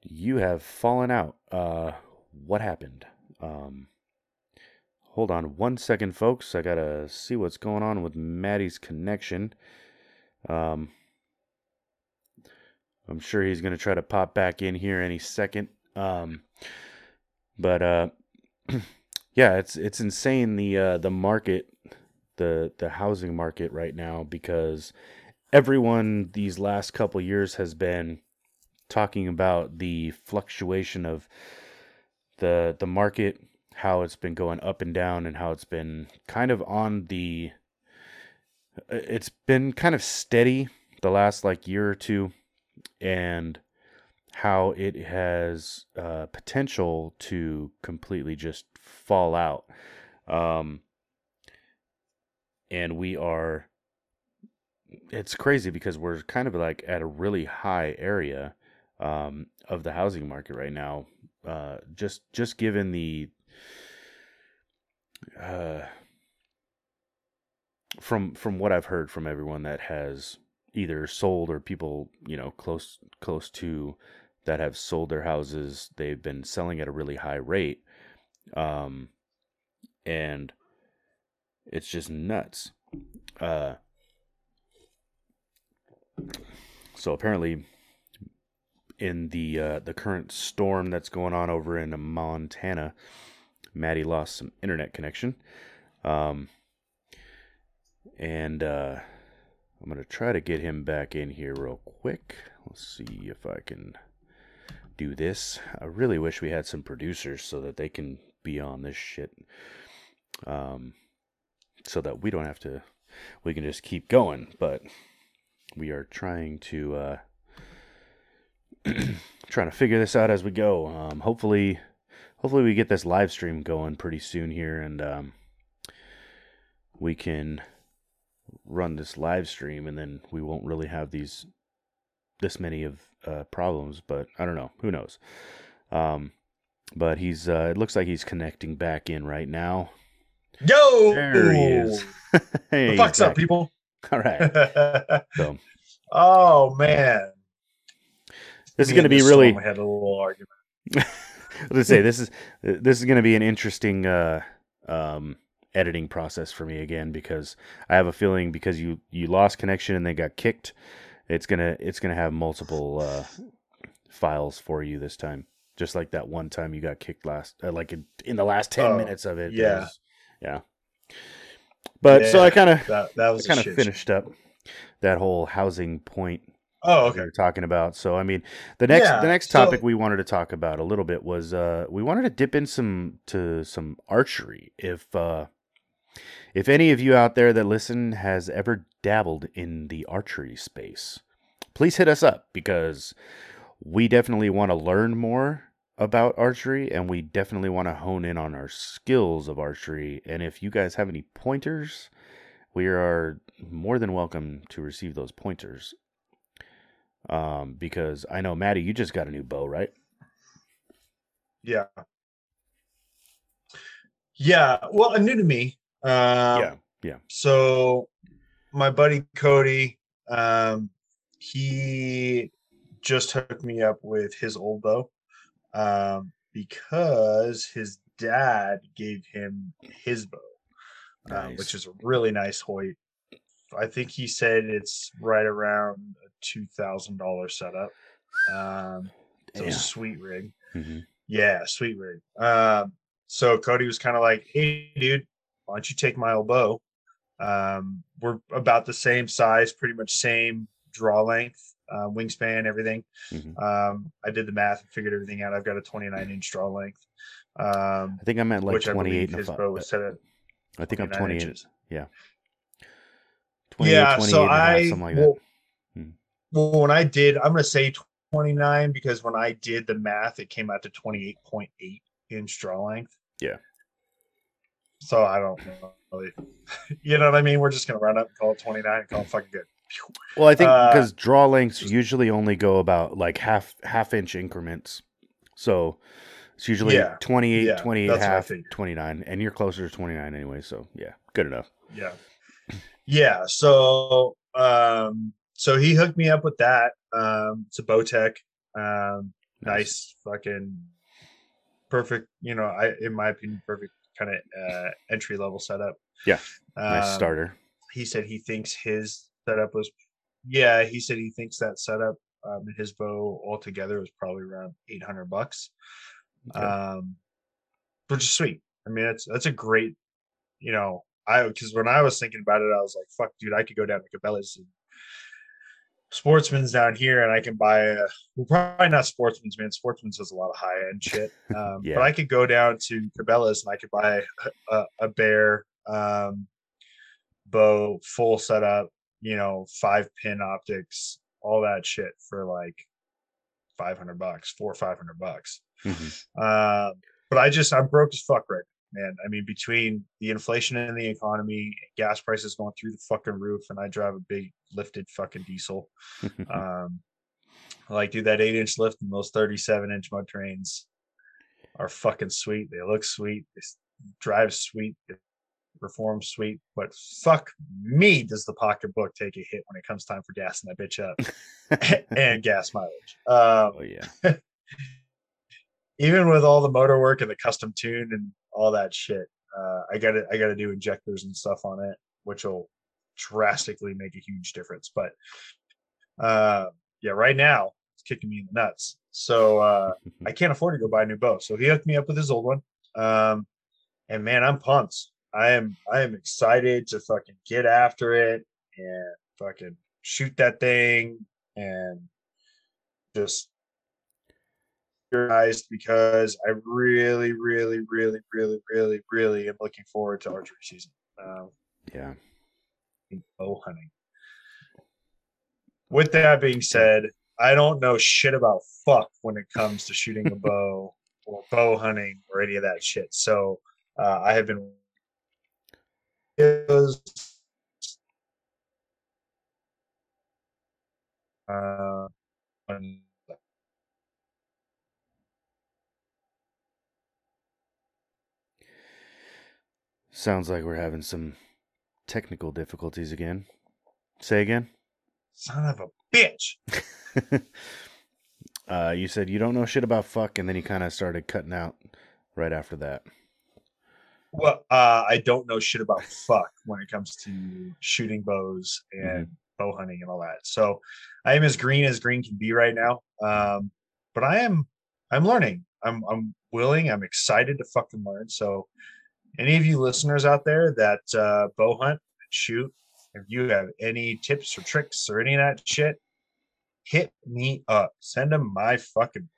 you have fallen out. Uh what happened? Um hold on one second folks. I got to see what's going on with Maddie's connection. Um I'm sure he's to try to pop back in here any second. Um but uh [clears throat] yeah, it's it's insane the uh the market the the housing market right now because everyone these last couple years has been talking about the fluctuation of the the market how it's been going up and down and how it's been kind of on the it's been kind of steady the last like year or two. And how it has uh, potential to completely just fall out. Um, and we are it's crazy because we're kind of like at a really high area um, of the housing market right now uh, just just given the uh, from from what I've heard from everyone that has either sold or people you know close close to that have sold their houses. They've been selling at a really high rate. Um, and it's just nuts. Uh, so apparently, in the uh, the current storm that's going on over in Montana, Maddie lost some internet connection. Um, and uh, I'm going to try to get him back in here real quick. Let's see if I can do this. I really wish we had some producers so that they can be on this shit. Um, so that we don't have to, we can just keep going. But we are trying to, uh, [clears throat] trying to figure this out as we go. Um, hopefully, hopefully we get this live stream going pretty soon here and, um, we can run this live stream and then we won't really have these this many of uh, problems but i don't know. Who knows? Um, but he's uh, it looks like he's connecting back in right now. Yo, there he is. [laughs] Hey, the fuck's up, people? all right. [laughs] So. Oh man, this is going to be really storm had a little argument. [laughs] let's say this is this is going to be an interesting uh, um, editing process for me again because I have a feeling because you you lost connection and they got kicked, it's gonna it's gonna have multiple uh, files for you this time, just like that one time you got kicked last, uh, like in, in the last ten Oh, minutes of it. yeah. was- yeah. But so I kind of That that was kind of finished up that whole housing point. Oh, we okay. were talking about. So I mean, the next Yeah, the next so- topic we wanted to talk about a little bit was uh we wanted to dip in some to some archery. If uh if any of you out there that listen has ever dabbled in the archery space, please hit us up because we definitely want to learn more about archery and we definitely want to hone in on our skills of archery. And if you guys have any pointers, we are more than welcome to receive those pointers. Um, because I know Maddie, you just got a new bow, right? Yeah. Yeah. Well, a new to me. Um, yeah, yeah. So my buddy Cody, um, he just hooked me up with his old bow um, because his dad gave him his bow, uh, Nice. which is a really nice Hoyt. I think he said it's right around a two thousand dollar setup. Um, it's a sweet rig. Mhm. Yeah, sweet rig. Um, so Cody was kind of like, "Hey, dude, why don't you take my old bow? Um, we're about the same size, pretty much same draw length, uh, wingspan, everything. Mhm. Um, I did the math and figured everything out. I've got a 29 inch draw length, um, I think I'm at like which 28 believe his bow was set at I think I'm 28. inches. Yeah. 28, Yeah, 28 so I something like that. well, Hmm. well, when I did, I'm gonna say 29 because when I did the math, it came out to 28.8 inch draw length. Yeah. So I don't. Really. [laughs] you know what I mean? We're just gonna run up and call it 29 and call it fucking good. Well, I think Uh, because draw lengths usually only go about like half half inch increments. So it's usually Yeah, 28, yeah, 28 that's half, figured. 29, and you're closer to 29 anyway. So yeah, good enough. Yeah. Yeah. So um so he hooked me up with that. Um it's a Bowtech. Um nice fucking perfect, you know, I in my opinion, perfect kind of uh entry level setup. Yeah, Nice Um, starter. he said he thinks his setup was yeah he said he thinks that setup um, and his bow altogether was probably around 800 bucks Okay. um which is sweet i mean that's that's a great you know i because when i was thinking about it i was like fuck dude i could go down to cabela's and sportsman's down here and i can buy a well, probably not sportsman's man sportsman's has a lot of high end shit [laughs] um Yeah. but i could go down to cabela's and i could buy a, a, bear um bow full setup you know five pin optics all that shit for like 500 bucks four or 500 bucks Mhm. um but i just i'm broke as fuck right man i mean between the inflation in the economy gas prices going through the fucking roof and i drive a big lifted fucking diesel. [laughs] Um like dude that eight inch lift and those 37 inch mud terrains are fucking sweet. They look sweet. They drive sweet. They, reform sweet, but fuck me, does the pocketbook take a hit when it comes time for gassing that bitch up [laughs] [laughs] and gas mileage. Um, Oh yeah. even with all the motor work and the custom tune and all that shit, uh, I got to I got to do injectors and stuff on it, which will drastically make a huge difference. But uh, yeah, right now it's kicking me in the nuts. So uh, [laughs] I can't afford to go buy a new bow. So he hooked me up with his old one. Um, and man, I'm pumped. I am I am excited to fucking get after it and fucking shoot that thing and just guys because I really, really, really, really, really, really am looking forward to archery season. Um, yeah. bow hunting. With that being said, I don't know shit about fuck when it comes to shooting a [laughs] bow or bow hunting or any of that shit. So uh, I have been. Uh, on- Sounds like we're having some technical difficulties again. Say again. son of a bitch. [laughs] uh, you said you don't know shit about fuck, and then you kind of started cutting out right after that. Well, uh, I don't know shit about fuck when it comes to shooting bows and bow hunting and all that. So I am as green as green can be right now. Um, but I am I'm learning. I'm I'm willing. I'm excited to fucking learn. So any of you listeners out there that uh, bow hunt and shoot, if you have any tips or tricks or any of that shit, hit me up. Send them my fucking.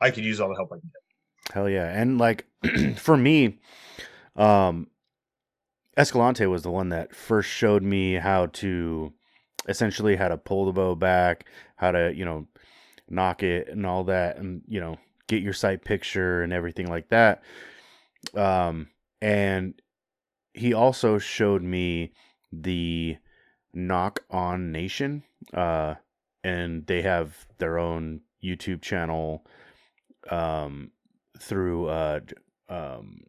I could use all the help I can get. Hell yeah. And like [clears throat] for me, um Escalante was the one that first showed me how to essentially how to pull the bow back, how to, you know, nock it and all that and, you know, get your sight picture and everything like that. Um and he also showed me the Nock On Nation uh and they have their own YouTube channel um through uh um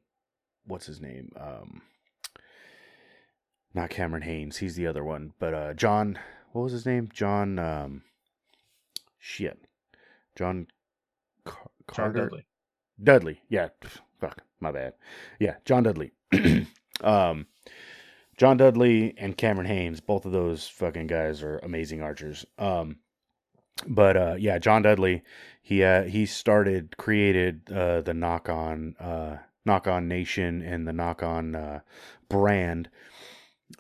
what's his name? Um not Cameron Hanes he's the other one but uh John what was his name? John um shit. John Car- John Carter? Dudley. Dudley yeah. Fuck my bad. Yeah John Dudley. [clears throat] Um John Dudley and Cameron Hanes both of those fucking guys are amazing archers. Um but uh yeah John Dudley he uh he started created uh the Nock On uh Nock On nation and the Nock On uh brand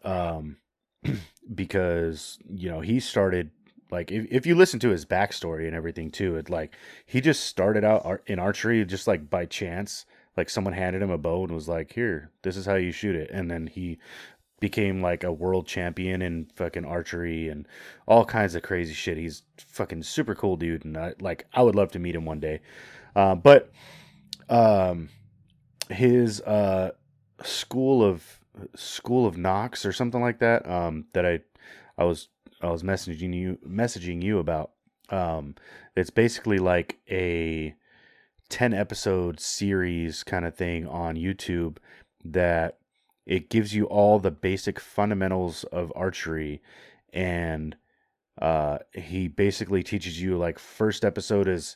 um [clears throat] because you know he started like if, if you listen to his backstory and everything too it like he just started out in archery just like by chance like someone handed him a bow and was like here this is how you shoot it and then he became like a world champion in fucking archery and all kinds of crazy shit. He's fucking super cool dude, and I, like I would love to meet him one day. Uh, but um, his uh, school of school of Knox or something like that um, that I I was I was messaging you messaging you about. Um, it's basically like a ten episode series kind of thing on YouTube that it gives you all the basic fundamentals of archery and uh he basically teaches you like first episode is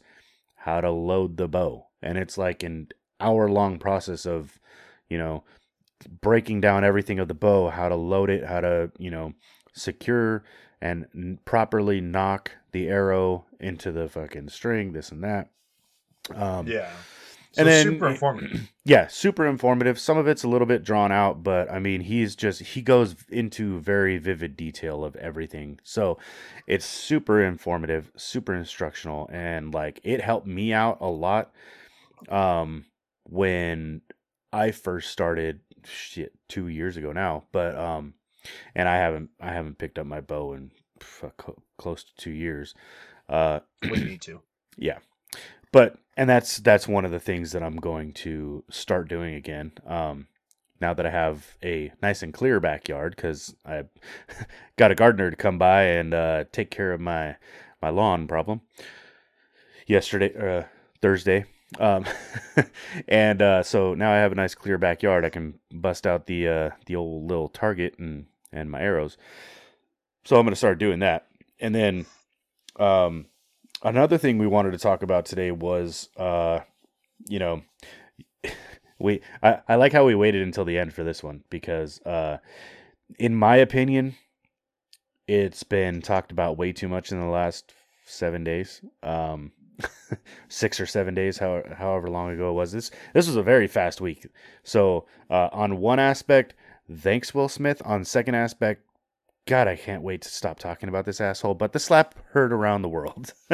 how to load the bow and it's like an hour long process of you know breaking down everything of the bow how to load it how to you know secure and n- properly nock the arrow into the fucking string this and that um Yeah. So and then super informative. [clears throat] yeah, super informative. Some of it's a little bit drawn out, but I mean, he's just he goes into very vivid detail of everything. So it's super informative, super instructional, and like it helped me out a lot. Um, when I first started, shit, two years ago now, but um, and I haven't I haven't picked up my bow in close to two years. Uh, we need to. [clears throat] yeah but and that's that's one of the things that i'm going to start doing again um now that i have a nice and clear backyard because i [laughs] got a gardener to come by and uh take care of my my lawn problem yesterday uh thursday Um, [laughs] and uh, so now I have a nice clear backyard. I can bust out the uh, the old little target and and my arrows. So I'm going to start doing that. And then um, another thing we wanted to talk about today was, uh, you know, [laughs] we I, I like how we waited until the end for this one because, uh, in my opinion, it's been talked about way too much in the last seven days. Um, [laughs] six or seven days, however, however long ago it was. This this was a very fast week. So uh, on one aspect, thanks Will Smith. On second aspect, God, I can't wait to stop talking about this asshole. But the slap heard around the world. [laughs]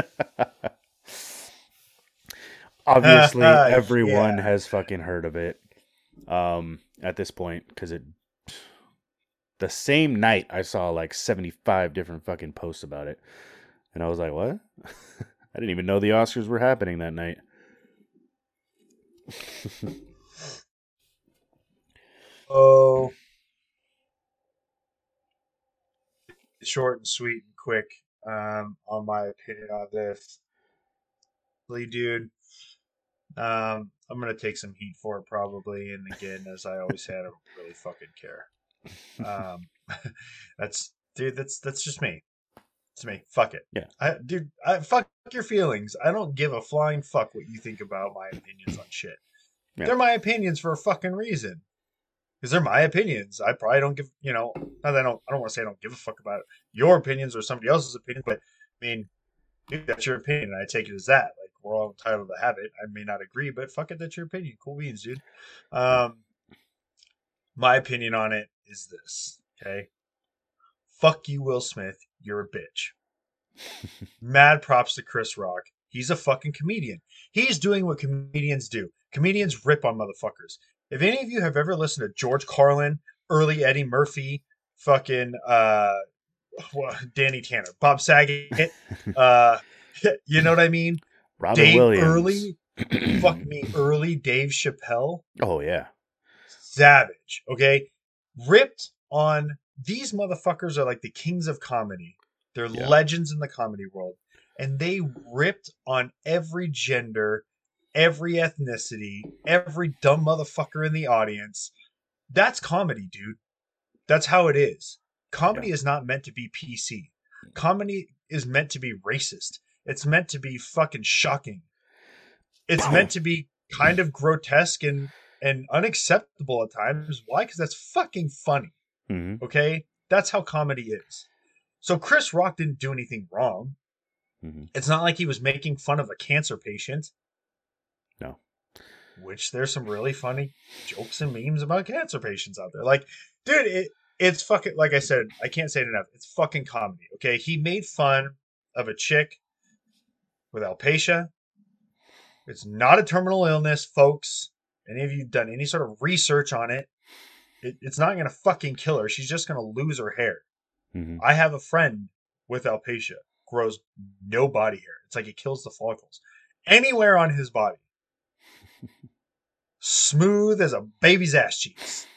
Obviously, [laughs] everyone yeah. has fucking heard of it um, at this point because it. The same night, I saw like seventy-five different fucking posts about it, and I was like, "What?" [laughs] I didn't even know the Oscars were happening that night. oh. Short and sweet and quick um, on my opinion on this. Lee, dude, um, I'm gonna take some heat for it probably, and again, as I always had, I don't really fucking care. Um, [laughs] that's dude, that's that's just me to me. Fuck it. Yeah. I, dude, I, fuck your feelings. I don't give a flying fuck what you think about my opinions on shit. Yeah. They're my opinions for a fucking reason. Because they're my opinions. I probably don't give, you know, not that I don't, I don't want to say I don't give a fuck about your opinions or somebody else's opinion, but I mean, dude, that's your opinion. And I take it as that. Like, we're all entitled to have it. I may not agree, but fuck it, that's your opinion. Cool beans, dude. Um, my opinion on it is this, okay? Fuck you, Will Smith. You're a bitch. [laughs] Mad props to Chris Rock. He's a fucking comedian. He's doing what comedians do. Comedians rip on motherfuckers. If any of you have ever listened to George Carlin, early Eddie Murphy, fucking uh, Danny Tanner, Bob Saget, [laughs] uh, [laughs] you know what I mean? Robin Dave Williams. Early, [clears throat] fuck me, early Dave Chappelle. Oh yeah, savage. Okay, ripped on these motherfuckers are like the kings of comedy. They're yeah. legends in the comedy world. And they ripped on every gender, every ethnicity, every dumb motherfucker in the audience. That's comedy, dude. That's how it is. Comedy yeah. is not meant to be PC. Comedy is meant to be racist. It's meant to be fucking shocking. It's meant to be kind of grotesque and and unacceptable at times. Why? Because that's fucking funny. Mm-hmm. Okay, that's how comedy is. So Chris Rock didn't do anything wrong. Mm-hmm. It's not like he was making fun of a cancer patient. No. Which there's some really funny jokes and memes about cancer patients out there. Like, dude, it, it's fucking like I said, I can't say it enough. It's fucking comedy. Okay, he made fun of a chick with alopecia. It's not a terminal illness, folks. Any of you done any sort of research on it? it, it's not going to fucking kill her. She's just going to lose her hair. Mm-hmm. I have a friend with alopecia, grows no body hair. It's like it kills the follicles anywhere on his body. Smooth as a baby's ass cheeks.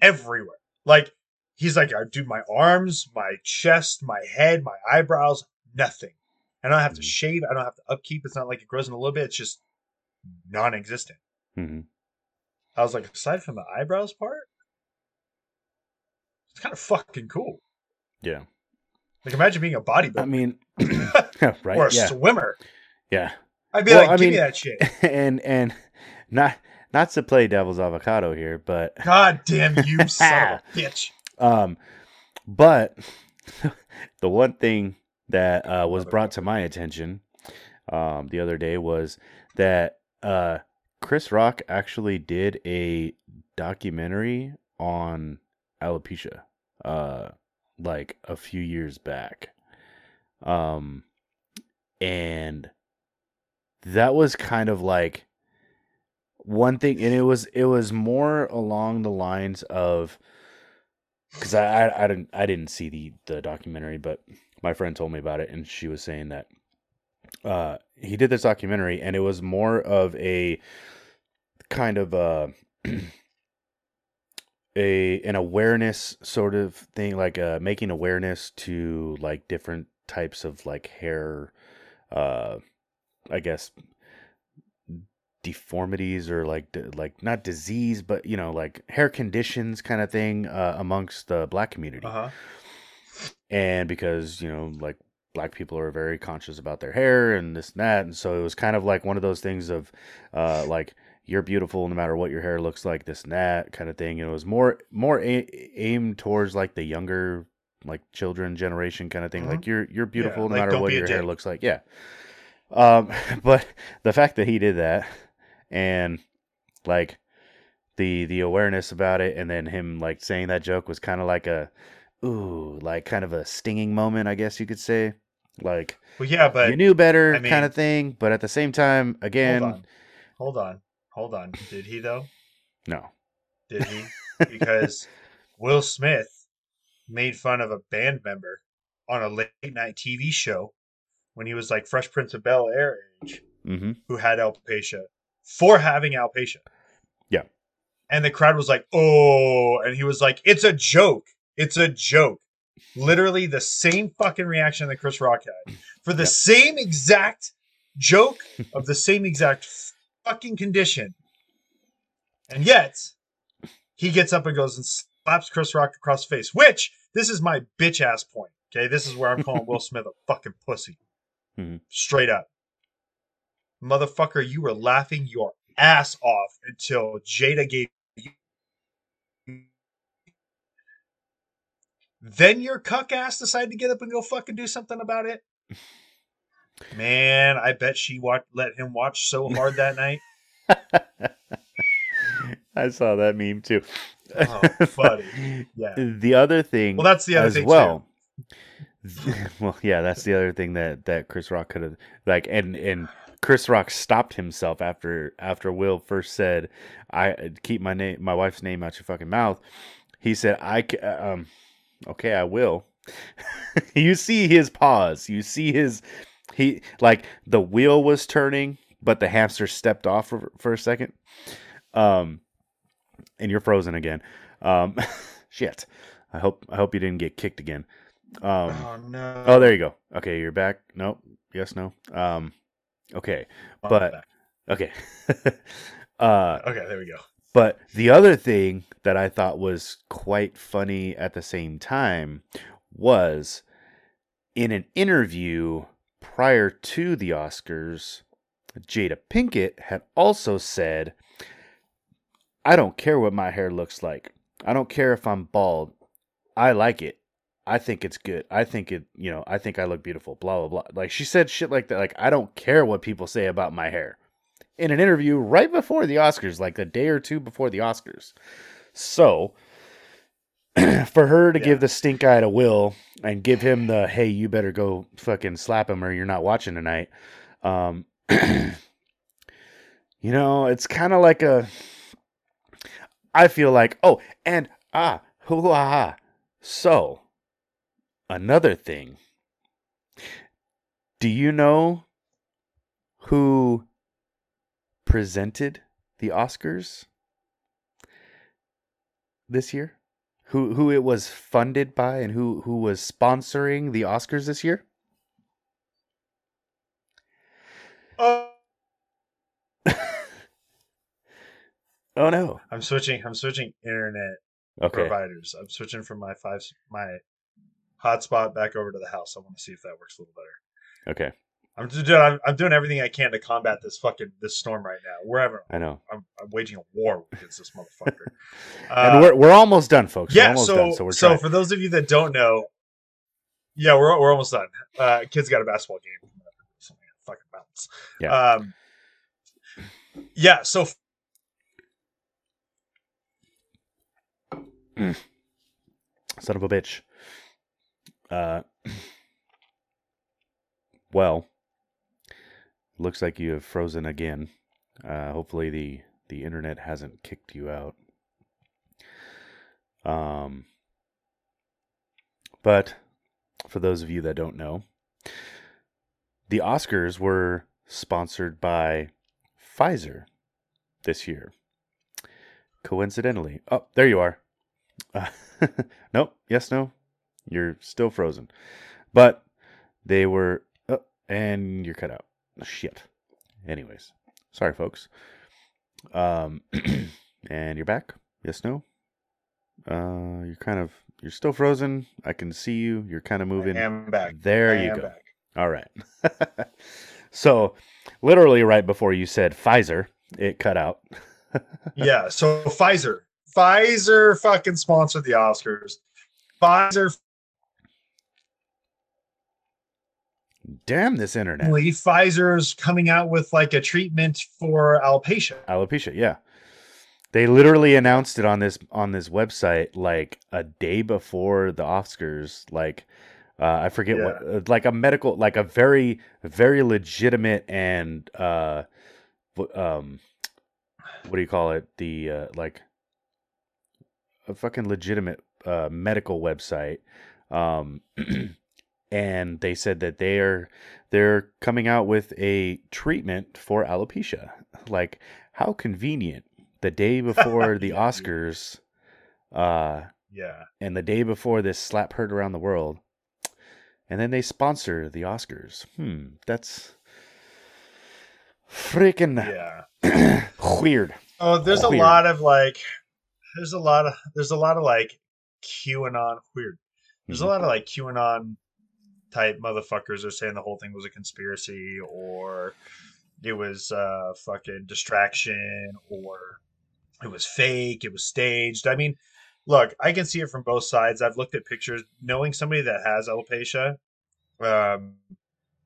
Everywhere. Like, he's like, I do my arms, my chest, my head, my eyebrows, nothing. I don't have to mm-hmm. shave. I don't have to upkeep. It's not like it grows in a little bit. It's just non existent. Mm-hmm. I was like, aside from the eyebrows part, it's kind of fucking cool. Yeah. Like imagine being a bodybuilder. I mean, [coughs] [coughs] right? Or a yeah. swimmer. Yeah. I'd be well, like, give mean, me that shit. [laughs] And and not not to play devil's avocado here, but [laughs] God damn you, son of a [laughs] bitch. Um, but the one thing that uh, was brought to my attention um, the other day was that uh, Chris Rock actually did a documentary on alopecia uh like a few years back um and that was kind of like one thing and it was it was more along the lines of because I, I, I didn't I didn't see the the documentary, but my friend told me about it, and she was saying that uh, he did this documentary, and it was more of a kind of uh, a [clears throat] a an awareness sort of thing, like uh, making awareness to like different types of like hair, uh, I guess deformities or like like not disease, but you know like hair conditions kind of thing uh, amongst the black community. Uh huh. and because you know like black people are very conscious about their hair and this and that and so it was kind of like one of those things of uh like you're beautiful no matter what your hair looks like this and that kind of thing and it was more more a- aimed towards like the younger like children generation kind of thing Mhm. like you're you're beautiful no like, matter what your hair looks like yeah um [laughs] but the fact that he did that and like the the awareness about it and then him like saying that joke was kind of like a ooh like kind of a stinging moment i guess you could say like Well, yeah, but you knew better I mean- kind of thing but at the same time again hold on, hold on, hold on. Did he though? no Did he? [laughs] Because Will Smith made fun of a band member on a late night TV show when he was like Fresh Prince of Bel Air age, mm-hmm who had alopecia for having alopecia. Yeah. And the crowd was like, "Oh," and he was like, "It's a joke. It's a joke." Literally the same fucking reaction that Chris Rock had for the Yep. same exact joke of the same exact fucking condition. And yet, he gets up and goes and slaps Chris Rock across the face, which this is my bitch ass point. Okay, this is where I'm calling Will Smith a fucking pussy. Mhm. Straight up. Motherfucker, you were laughing your ass off until Jada gave you. Then your cuck ass decided to get up and go fucking do something about it. [laughs] Man, I bet she wa- let him watch so hard that night. [laughs] i saw that meme too Oh, buddy. [laughs] Yeah. the other thing Well, that's the other as thing well. [laughs] well, yeah, that's the other thing that that Chris Rock could have like, and and Chris Rock stopped himself after after Will first said, "I keep my name, my wife's name out your fucking mouth." He said, "I ca- um, okay, I will." [laughs] you see his pause. You see his he like the wheel was turning, but the hamster stepped off for, for a second. Um, and you're frozen again. Um, [laughs] shit. I hope I hope you didn't get kicked again. Um, Oh no. oh, there you go. Okay, you're back. Nope. Yes. No. Um, okay. But-. Okay. [laughs] uh, okay, there we go. but the other thing that I thought was quite funny at the same time was in an interview prior to the Oscars, Jada Pinkett had also said, I don't care what my hair looks like. I don't care if I'm bald. I like it. I think it's good. I think it, you know, I think I look beautiful, blah, blah, blah. Like she said shit like that. Like, I don't care what people say about my hair in an interview right before the Oscars, like a day or two before the Oscars. So, [clears throat] for her to Yeah. give the stink eye to Will and give him the hey, you better go fucking slap him or you're not watching tonight. Um, [clears throat] you know, it's kind of like a. I feel like oh, and ah, hoo ha ha. So, another thing. Do you know who presented the Oscars this year? Who who it was funded by and who who was sponsoring the Oscars this year? Oh, [laughs] Oh no. I'm switching. I'm switching internet Okay. providers. I'm switching from my five my hotspot back over to the house. I want to see if that works a little better. Okay. I'm just doing. I'm, I'm doing everything I can to combat this fucking this storm right now. Wherever I know. I'm, I'm waging a war against this motherfucker. [laughs] and Uh, we're we're almost done, folks. we're yeah. almost So done. So so for those of you that don't know, yeah, we're we're almost done. Uh, kids got a basketball game. coming up. Something fucking bounce. Yeah. Um. Yeah. So Son of a bitch. Uh, well, looks like you have frozen again. Uh, hopefully the the internet hasn't kicked you out. Um, but for those of you that don't know, the Oscars were sponsored by Pfizer this year. Coincidentally, oh, there you are. Uh, [laughs] nope. Yes. No. You're still frozen. But they were. Oh, and you're cut out. Shit. Anyways, sorry, folks. Um, [clears throat] and you're back. Yes, no. Uh, you're kind of you're still frozen. I can see you. You're kind of moving. I am back. There I you go. back. All right. [laughs] so, literally right before you said Pfizer, it cut out. [laughs] Yeah. So Pfizer, Pfizer fucking sponsored the Oscars. Pfizer, Damn this internet. Pfizer's coming out with like a treatment for alopecia. Alopecia, yeah. They literally announced it on this on this website like a day before the Oscars. Like uh, I forget what, uh, like a medical, like a very very legitimate and uh, um, what do you call it? The uh, like a fucking legitimate uh, medical website. Um, [clears throat] and they said that they're they're coming out with a treatment for alopecia. Like how convenient the day [laughs] before the Oscars uh Yeah. and the day before this slap heard around the world. And then they sponsor the Oscars. Hmm, that's freaking Yeah. [clears throat] weird. Oh, there's a lot of like, there's a lot of, there's a lot of like QAnon weird. There's a Mhm. lot of like QAnon type motherfuckers are saying the whole thing was a conspiracy or it was uh fucking distraction or it was fake, it was staged. I mean, look, I can see it from both sides. I've looked at pictures knowing somebody that has alopecia. Um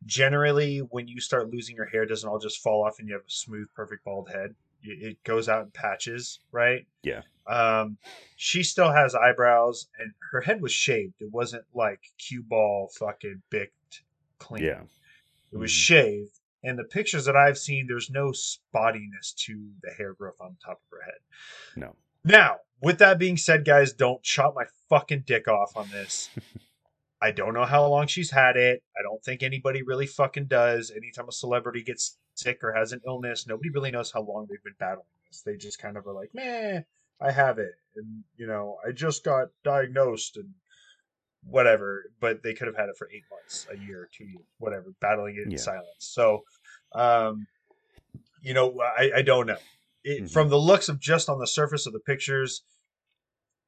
generally when you start losing your hair doesn't all just fall off and you have a smooth perfect bald head. It goes out in patches, right? Yeah. Um, she still has eyebrows, and her head was shaved. It wasn't like cue ball fucking bicked clean. Yeah. It was Mhm. shaved. And the pictures that I've seen, there's no spottiness to the hair growth on top of her head. No. Now, with that being said, guys, don't chop my fucking dick off on this. [laughs] I don't know how long she's had it. I don't think anybody really fucking does. Anytime a celebrity gets sick or has an illness, nobody really knows how long they've been battling this. They just kind of are like, meh, I have it. And, you know, I just got diagnosed and whatever. But they could have had it for eight months, a year, two years, whatever, battling it in Yeah. silence. So, um, you know, I, I don't know. It, Mhm. From the looks of just on the surface of the pictures,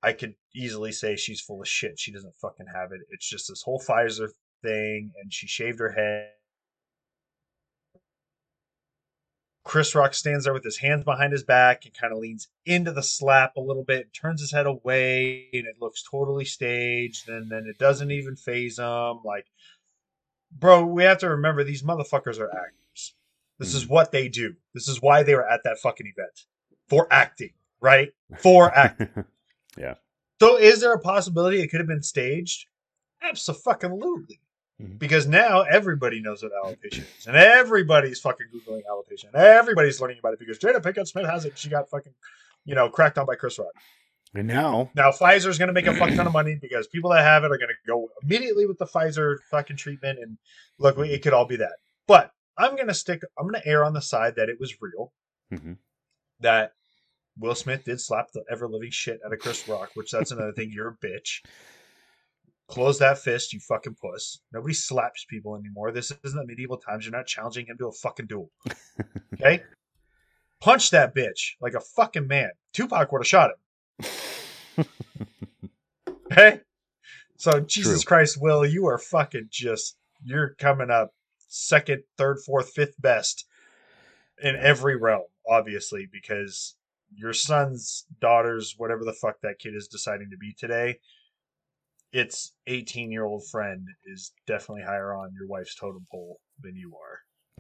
I could easily say she's full of shit. She doesn't fucking have it. It's just this whole Pfizer thing, and she shaved her head. Chris Rock stands there with his hands behind his back and kind of leans into the slap a little bit, turns his head away, and it looks totally staged. And then it doesn't even phase him. Like, bro, we have to remember these motherfuckers are actors. This is hmm. what they do. This is why they were at that fucking event for acting, right? For [laughs] acting. Yeah. So is there a possibility it could have been staged? Absolutely. Mhm. Because now everybody knows what alopecia is. And everybody's fucking Googling alopecia. And everybody's learning about it because Jada Pinkett Smith has it. She got fucking, you know, cracked on by Chris Rock. and now, Now Pfizer's gonna make a fuck ton of money because people that have it are gonna go immediately with the Pfizer fucking treatment and look it could all be that. But I'm gonna stick I'm gonna err on the side that it was real. Mhm. That Will Smith did slap the ever living shit out of Chris Rock, which that's another thing. You're a bitch. Close that fist, you fucking puss. Nobody slaps people anymore. This isn't the medieval times. You're not challenging him to a fucking duel. [laughs] Okay? Punch that bitch like a fucking man. Tupac would have shot him. [laughs] Okay? So Jesus True. Christ, Will, you are fucking just you're coming up second, third, fourth, fifth best in every realm, obviously, because your son's daughter's whatever the fuck that kid is deciding to be today, its 18 year old friend is definitely higher on your wife's totem pole than you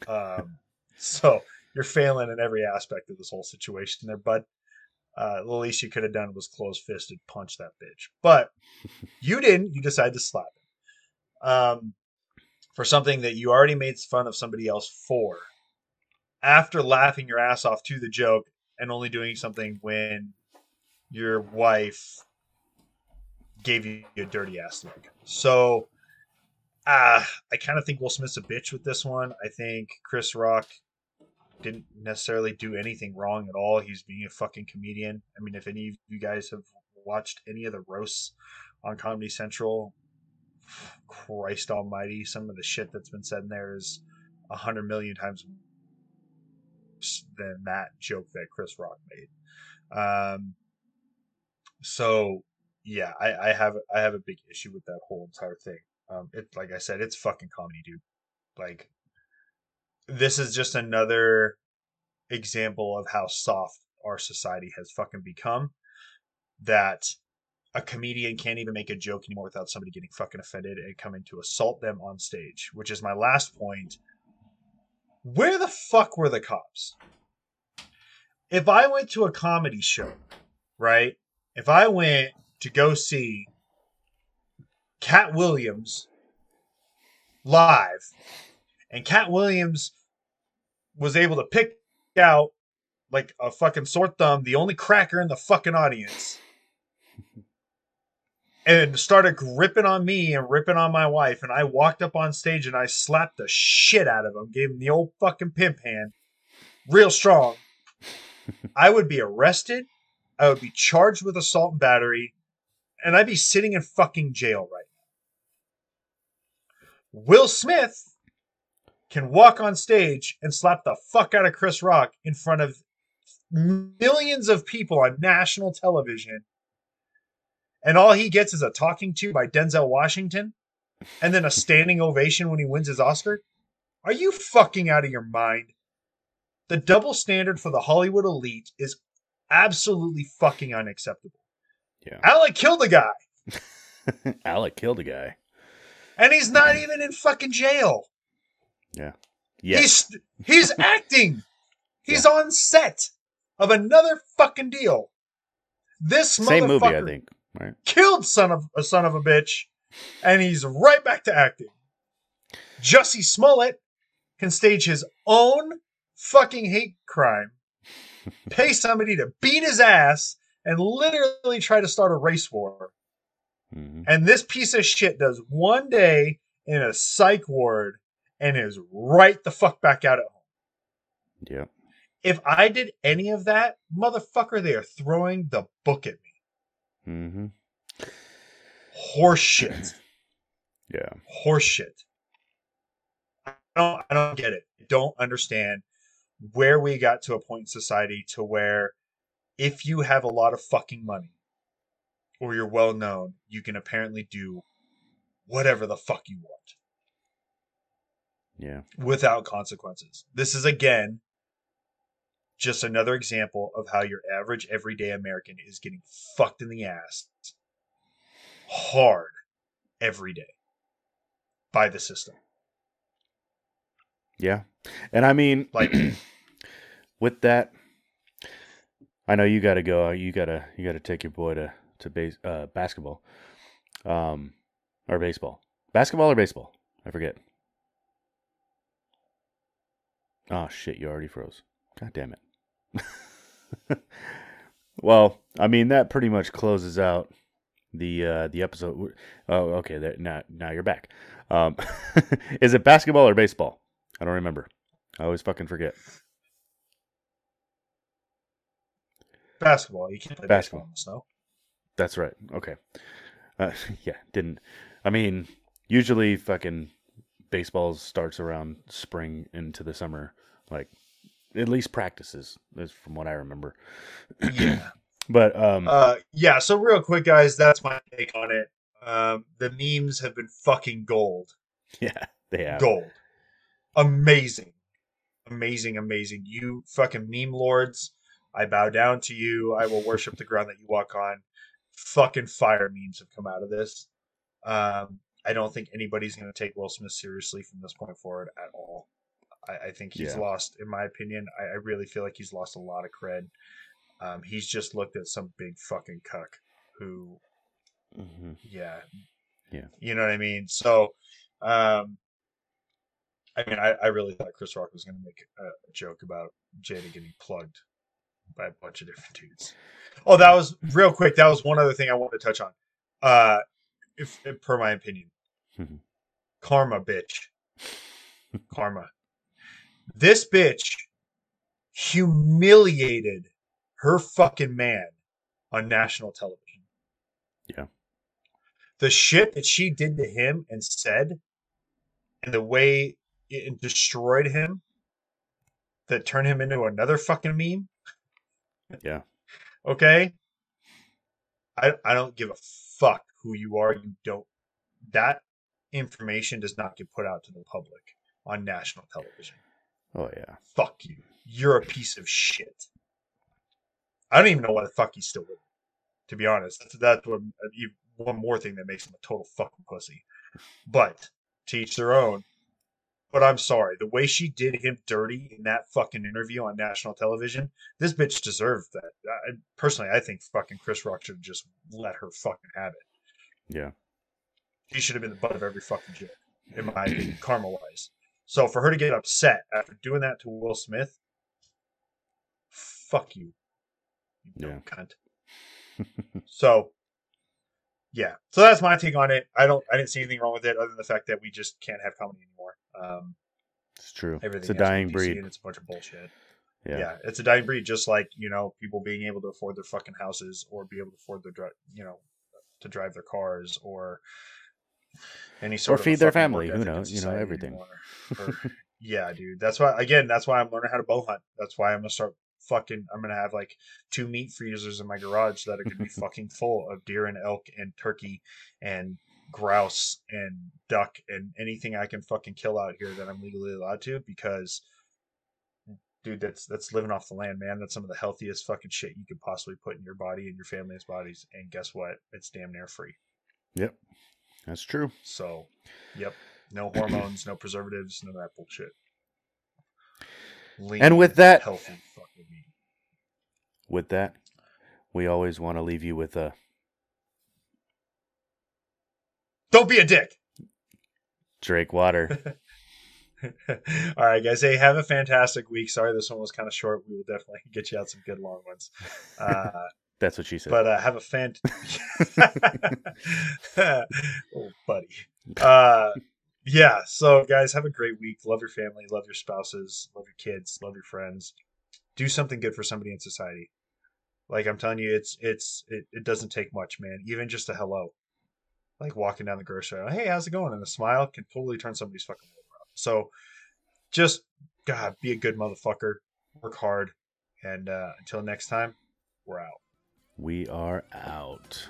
are. Um, [laughs] so you're failing in every aspect of this whole situation there, bud. Uh, the least you could have done was close fisted punch that bitch. But you didn't. You decided to slap him. Um, for something that you already made fun of somebody else for. After laughing your ass off to the joke and only doing something when your wife gave you a dirty ass look. So uh, I kind of think Will Smith's a bitch with this one. I think Chris Rock didn't necessarily do anything wrong at all. He's being a fucking comedian. I mean, if any of you guys have watched any of the roasts on Comedy Central, Christ Almighty, some of the shit that's been said in there is a hundred million times worse than that joke that Chris Rock made. Um, so yeah, I, I have I have a big issue with that whole entire thing. Um, it like I said, it's fucking comedy, dude. Like this is just another example of how soft our society has fucking become. That a comedian can't even make a joke anymore without somebody getting fucking offended and coming to assault them on stage, which is my last point. Where the fuck were the cops? If I went to a comedy show, right? If I went to go see Katt Williams live, and Katt Williams was able to pick out like a fucking sore thumb, the only cracker in the fucking audience, and started ripping on me and ripping on my wife. And I walked up on stage and I slapped the shit out of him, gave him the old fucking pimp hand, real strong. [laughs] I would be arrested. I would be charged with assault and battery, and I'd be sitting in fucking jail right now. Will Smith can walk on stage and slap the fuck out of Chris Rock in front of millions of people on national television. And all he gets is a talking to by Denzel Washington and then a standing ovation when he wins his Oscar. Are you fucking out of your mind? The double standard for the Hollywood elite is absolutely fucking unacceptable. Yeah. Alec killed a guy, [laughs] Alec killed a guy. and he's not even in fucking jail. Yeah. Yes. He's he's [laughs] acting. He's on set of another fucking deal. This Same movie, I think. Right. killed son of a son of a bitch, and he's right back to acting. Jussie Smollett can stage his own fucking hate crime, [laughs] pay somebody to beat his ass, and literally try to start a race war. hmm And this piece of shit does one day in a psych ward and is right the fuck back out at home. Yeah. If I did any of that, motherfucker, they are throwing the book at me. hmm Horseshit. [clears throat] Yeah. Horseshit. I don't I don't get it. I don't understand where we got to a point in society to where if you have a lot of fucking money or you're well known, you can apparently do whatever the fuck you want. Yeah. without consequences. This is again just another example of how your average everyday American is getting fucked in the ass hard every day by the system. Yeah. And I mean, Like- [clears throat] with that, I know you got to go. You got to you got to take your boy to to base uh, basketball, um, or baseball, basketball or baseball. I forget. Oh shit! You already froze. God damn it. [laughs] well, I mean that pretty much closes out the uh, the episode. Oh, okay. Now now you're back. Um, [laughs] is it basketball or baseball? I don't remember. I always fucking forget. Basketball, you can't play basketball, Basketball. in the snow. That's right. Okay. Uh, [laughs] yeah, didn't. I mean, usually fucking baseball starts around spring into the summer. Like, at least practices, is from what I remember. [clears throat] Yeah. But um, Uh, yeah, so real quick, guys, that's my take on it. Um, the memes have been fucking gold. [laughs] yeah, they have. Gold. Amazing. Amazing, amazing. You fucking meme lords. I bow down to you. I will worship the ground that you walk on. Fucking fire memes have come out of this. Um, I don't think anybody's going to take Will Smith seriously from this point forward at all. I, I think he's Yeah. lost, in my opinion. I, I really feel like he's lost a lot of cred. Um, he's just looked at some big fucking cuck who Mhm. yeah Yeah. you know what i mean so um i mean i, I really thought chris rock was going to make a, a joke about jada getting plugged by a bunch of different dudes oh that was real quick that was one other thing i wanted to touch on uh if, if per my opinion Mhm. karma bitch karma this bitch humiliated her fucking man on national television Yeah. the shit that she did to him and said and the way it destroyed him that turned him into another fucking meme. Yeah. Okay. I I don't give a fuck who you are. You don't. That information does not get put out to the public on national television. Oh yeah. Fuck you. You're a piece of shit. I don't even know why the fuck he's still with. To be honest, that's that's what uh, one more thing that makes him a total fucking pussy. But teach their own. But I'm sorry, the way she did him dirty in that fucking interview on national television, this bitch deserved that. I, personally, I think fucking Chris Rock should have just let her fucking have it. Yeah. She should have been the butt of every fucking joke, in my opinion, [clears throat] karma wise. So for her to get upset after doing that to Will Smith, fuck you, you yeah. cunt. so yeah, so that's my take on it. I don't, I didn't see anything wrong with it other than the fact that we just can't have comedy anymore. Um, it's true. Everything it's a dying breed. it's a bunch of bullshit. Yeah. yeah, it's a dying breed. Just like you know, people being able to afford their fucking houses or be able to afford their, you know, to drive their cars or any sort of. or feed their family. Who knows? You know everything. Or, [laughs] yeah, dude. That's why. Again, that's why I'm learning how to bow hunt. That's why I'm gonna start fucking I'm gonna have like two meat freezers in my garage that are gonna be [laughs] fucking full of deer and elk and turkey and grouse and duck and anything I can fucking kill out here that I'm legally allowed to because dude that's that's living off the land man. That's some of the healthiest fucking shit you could possibly put in your body and your family's bodies. And guess what? It's damn near free. Yep. That's true. So yep. No hormones no preservatives no of that bullshit. Lean, and with that healthy fucking meat. With that, we always want to leave you with a Don't be a dick. Drake water. [laughs] All right, guys. Hey, have a fantastic week. Sorry, this one was kind of short. We will definitely [laughs] get you out some good long ones. Uh, [laughs] That's what she said. But uh, have a fan. oh, buddy. Uh, yeah. So, guys, have a great week. Love your family. Love your spouses. Love your kids. Love your friends. Do something good for somebody in society. Like I'm telling you, it's it's it, it doesn't take much, man. Even just a hello, like walking down the grocery aisle, hey, how's it going? And a smile can totally turn somebody's fucking world around. So, just God, be a good motherfucker. Work hard, and uh, until next time, we're out. We are out.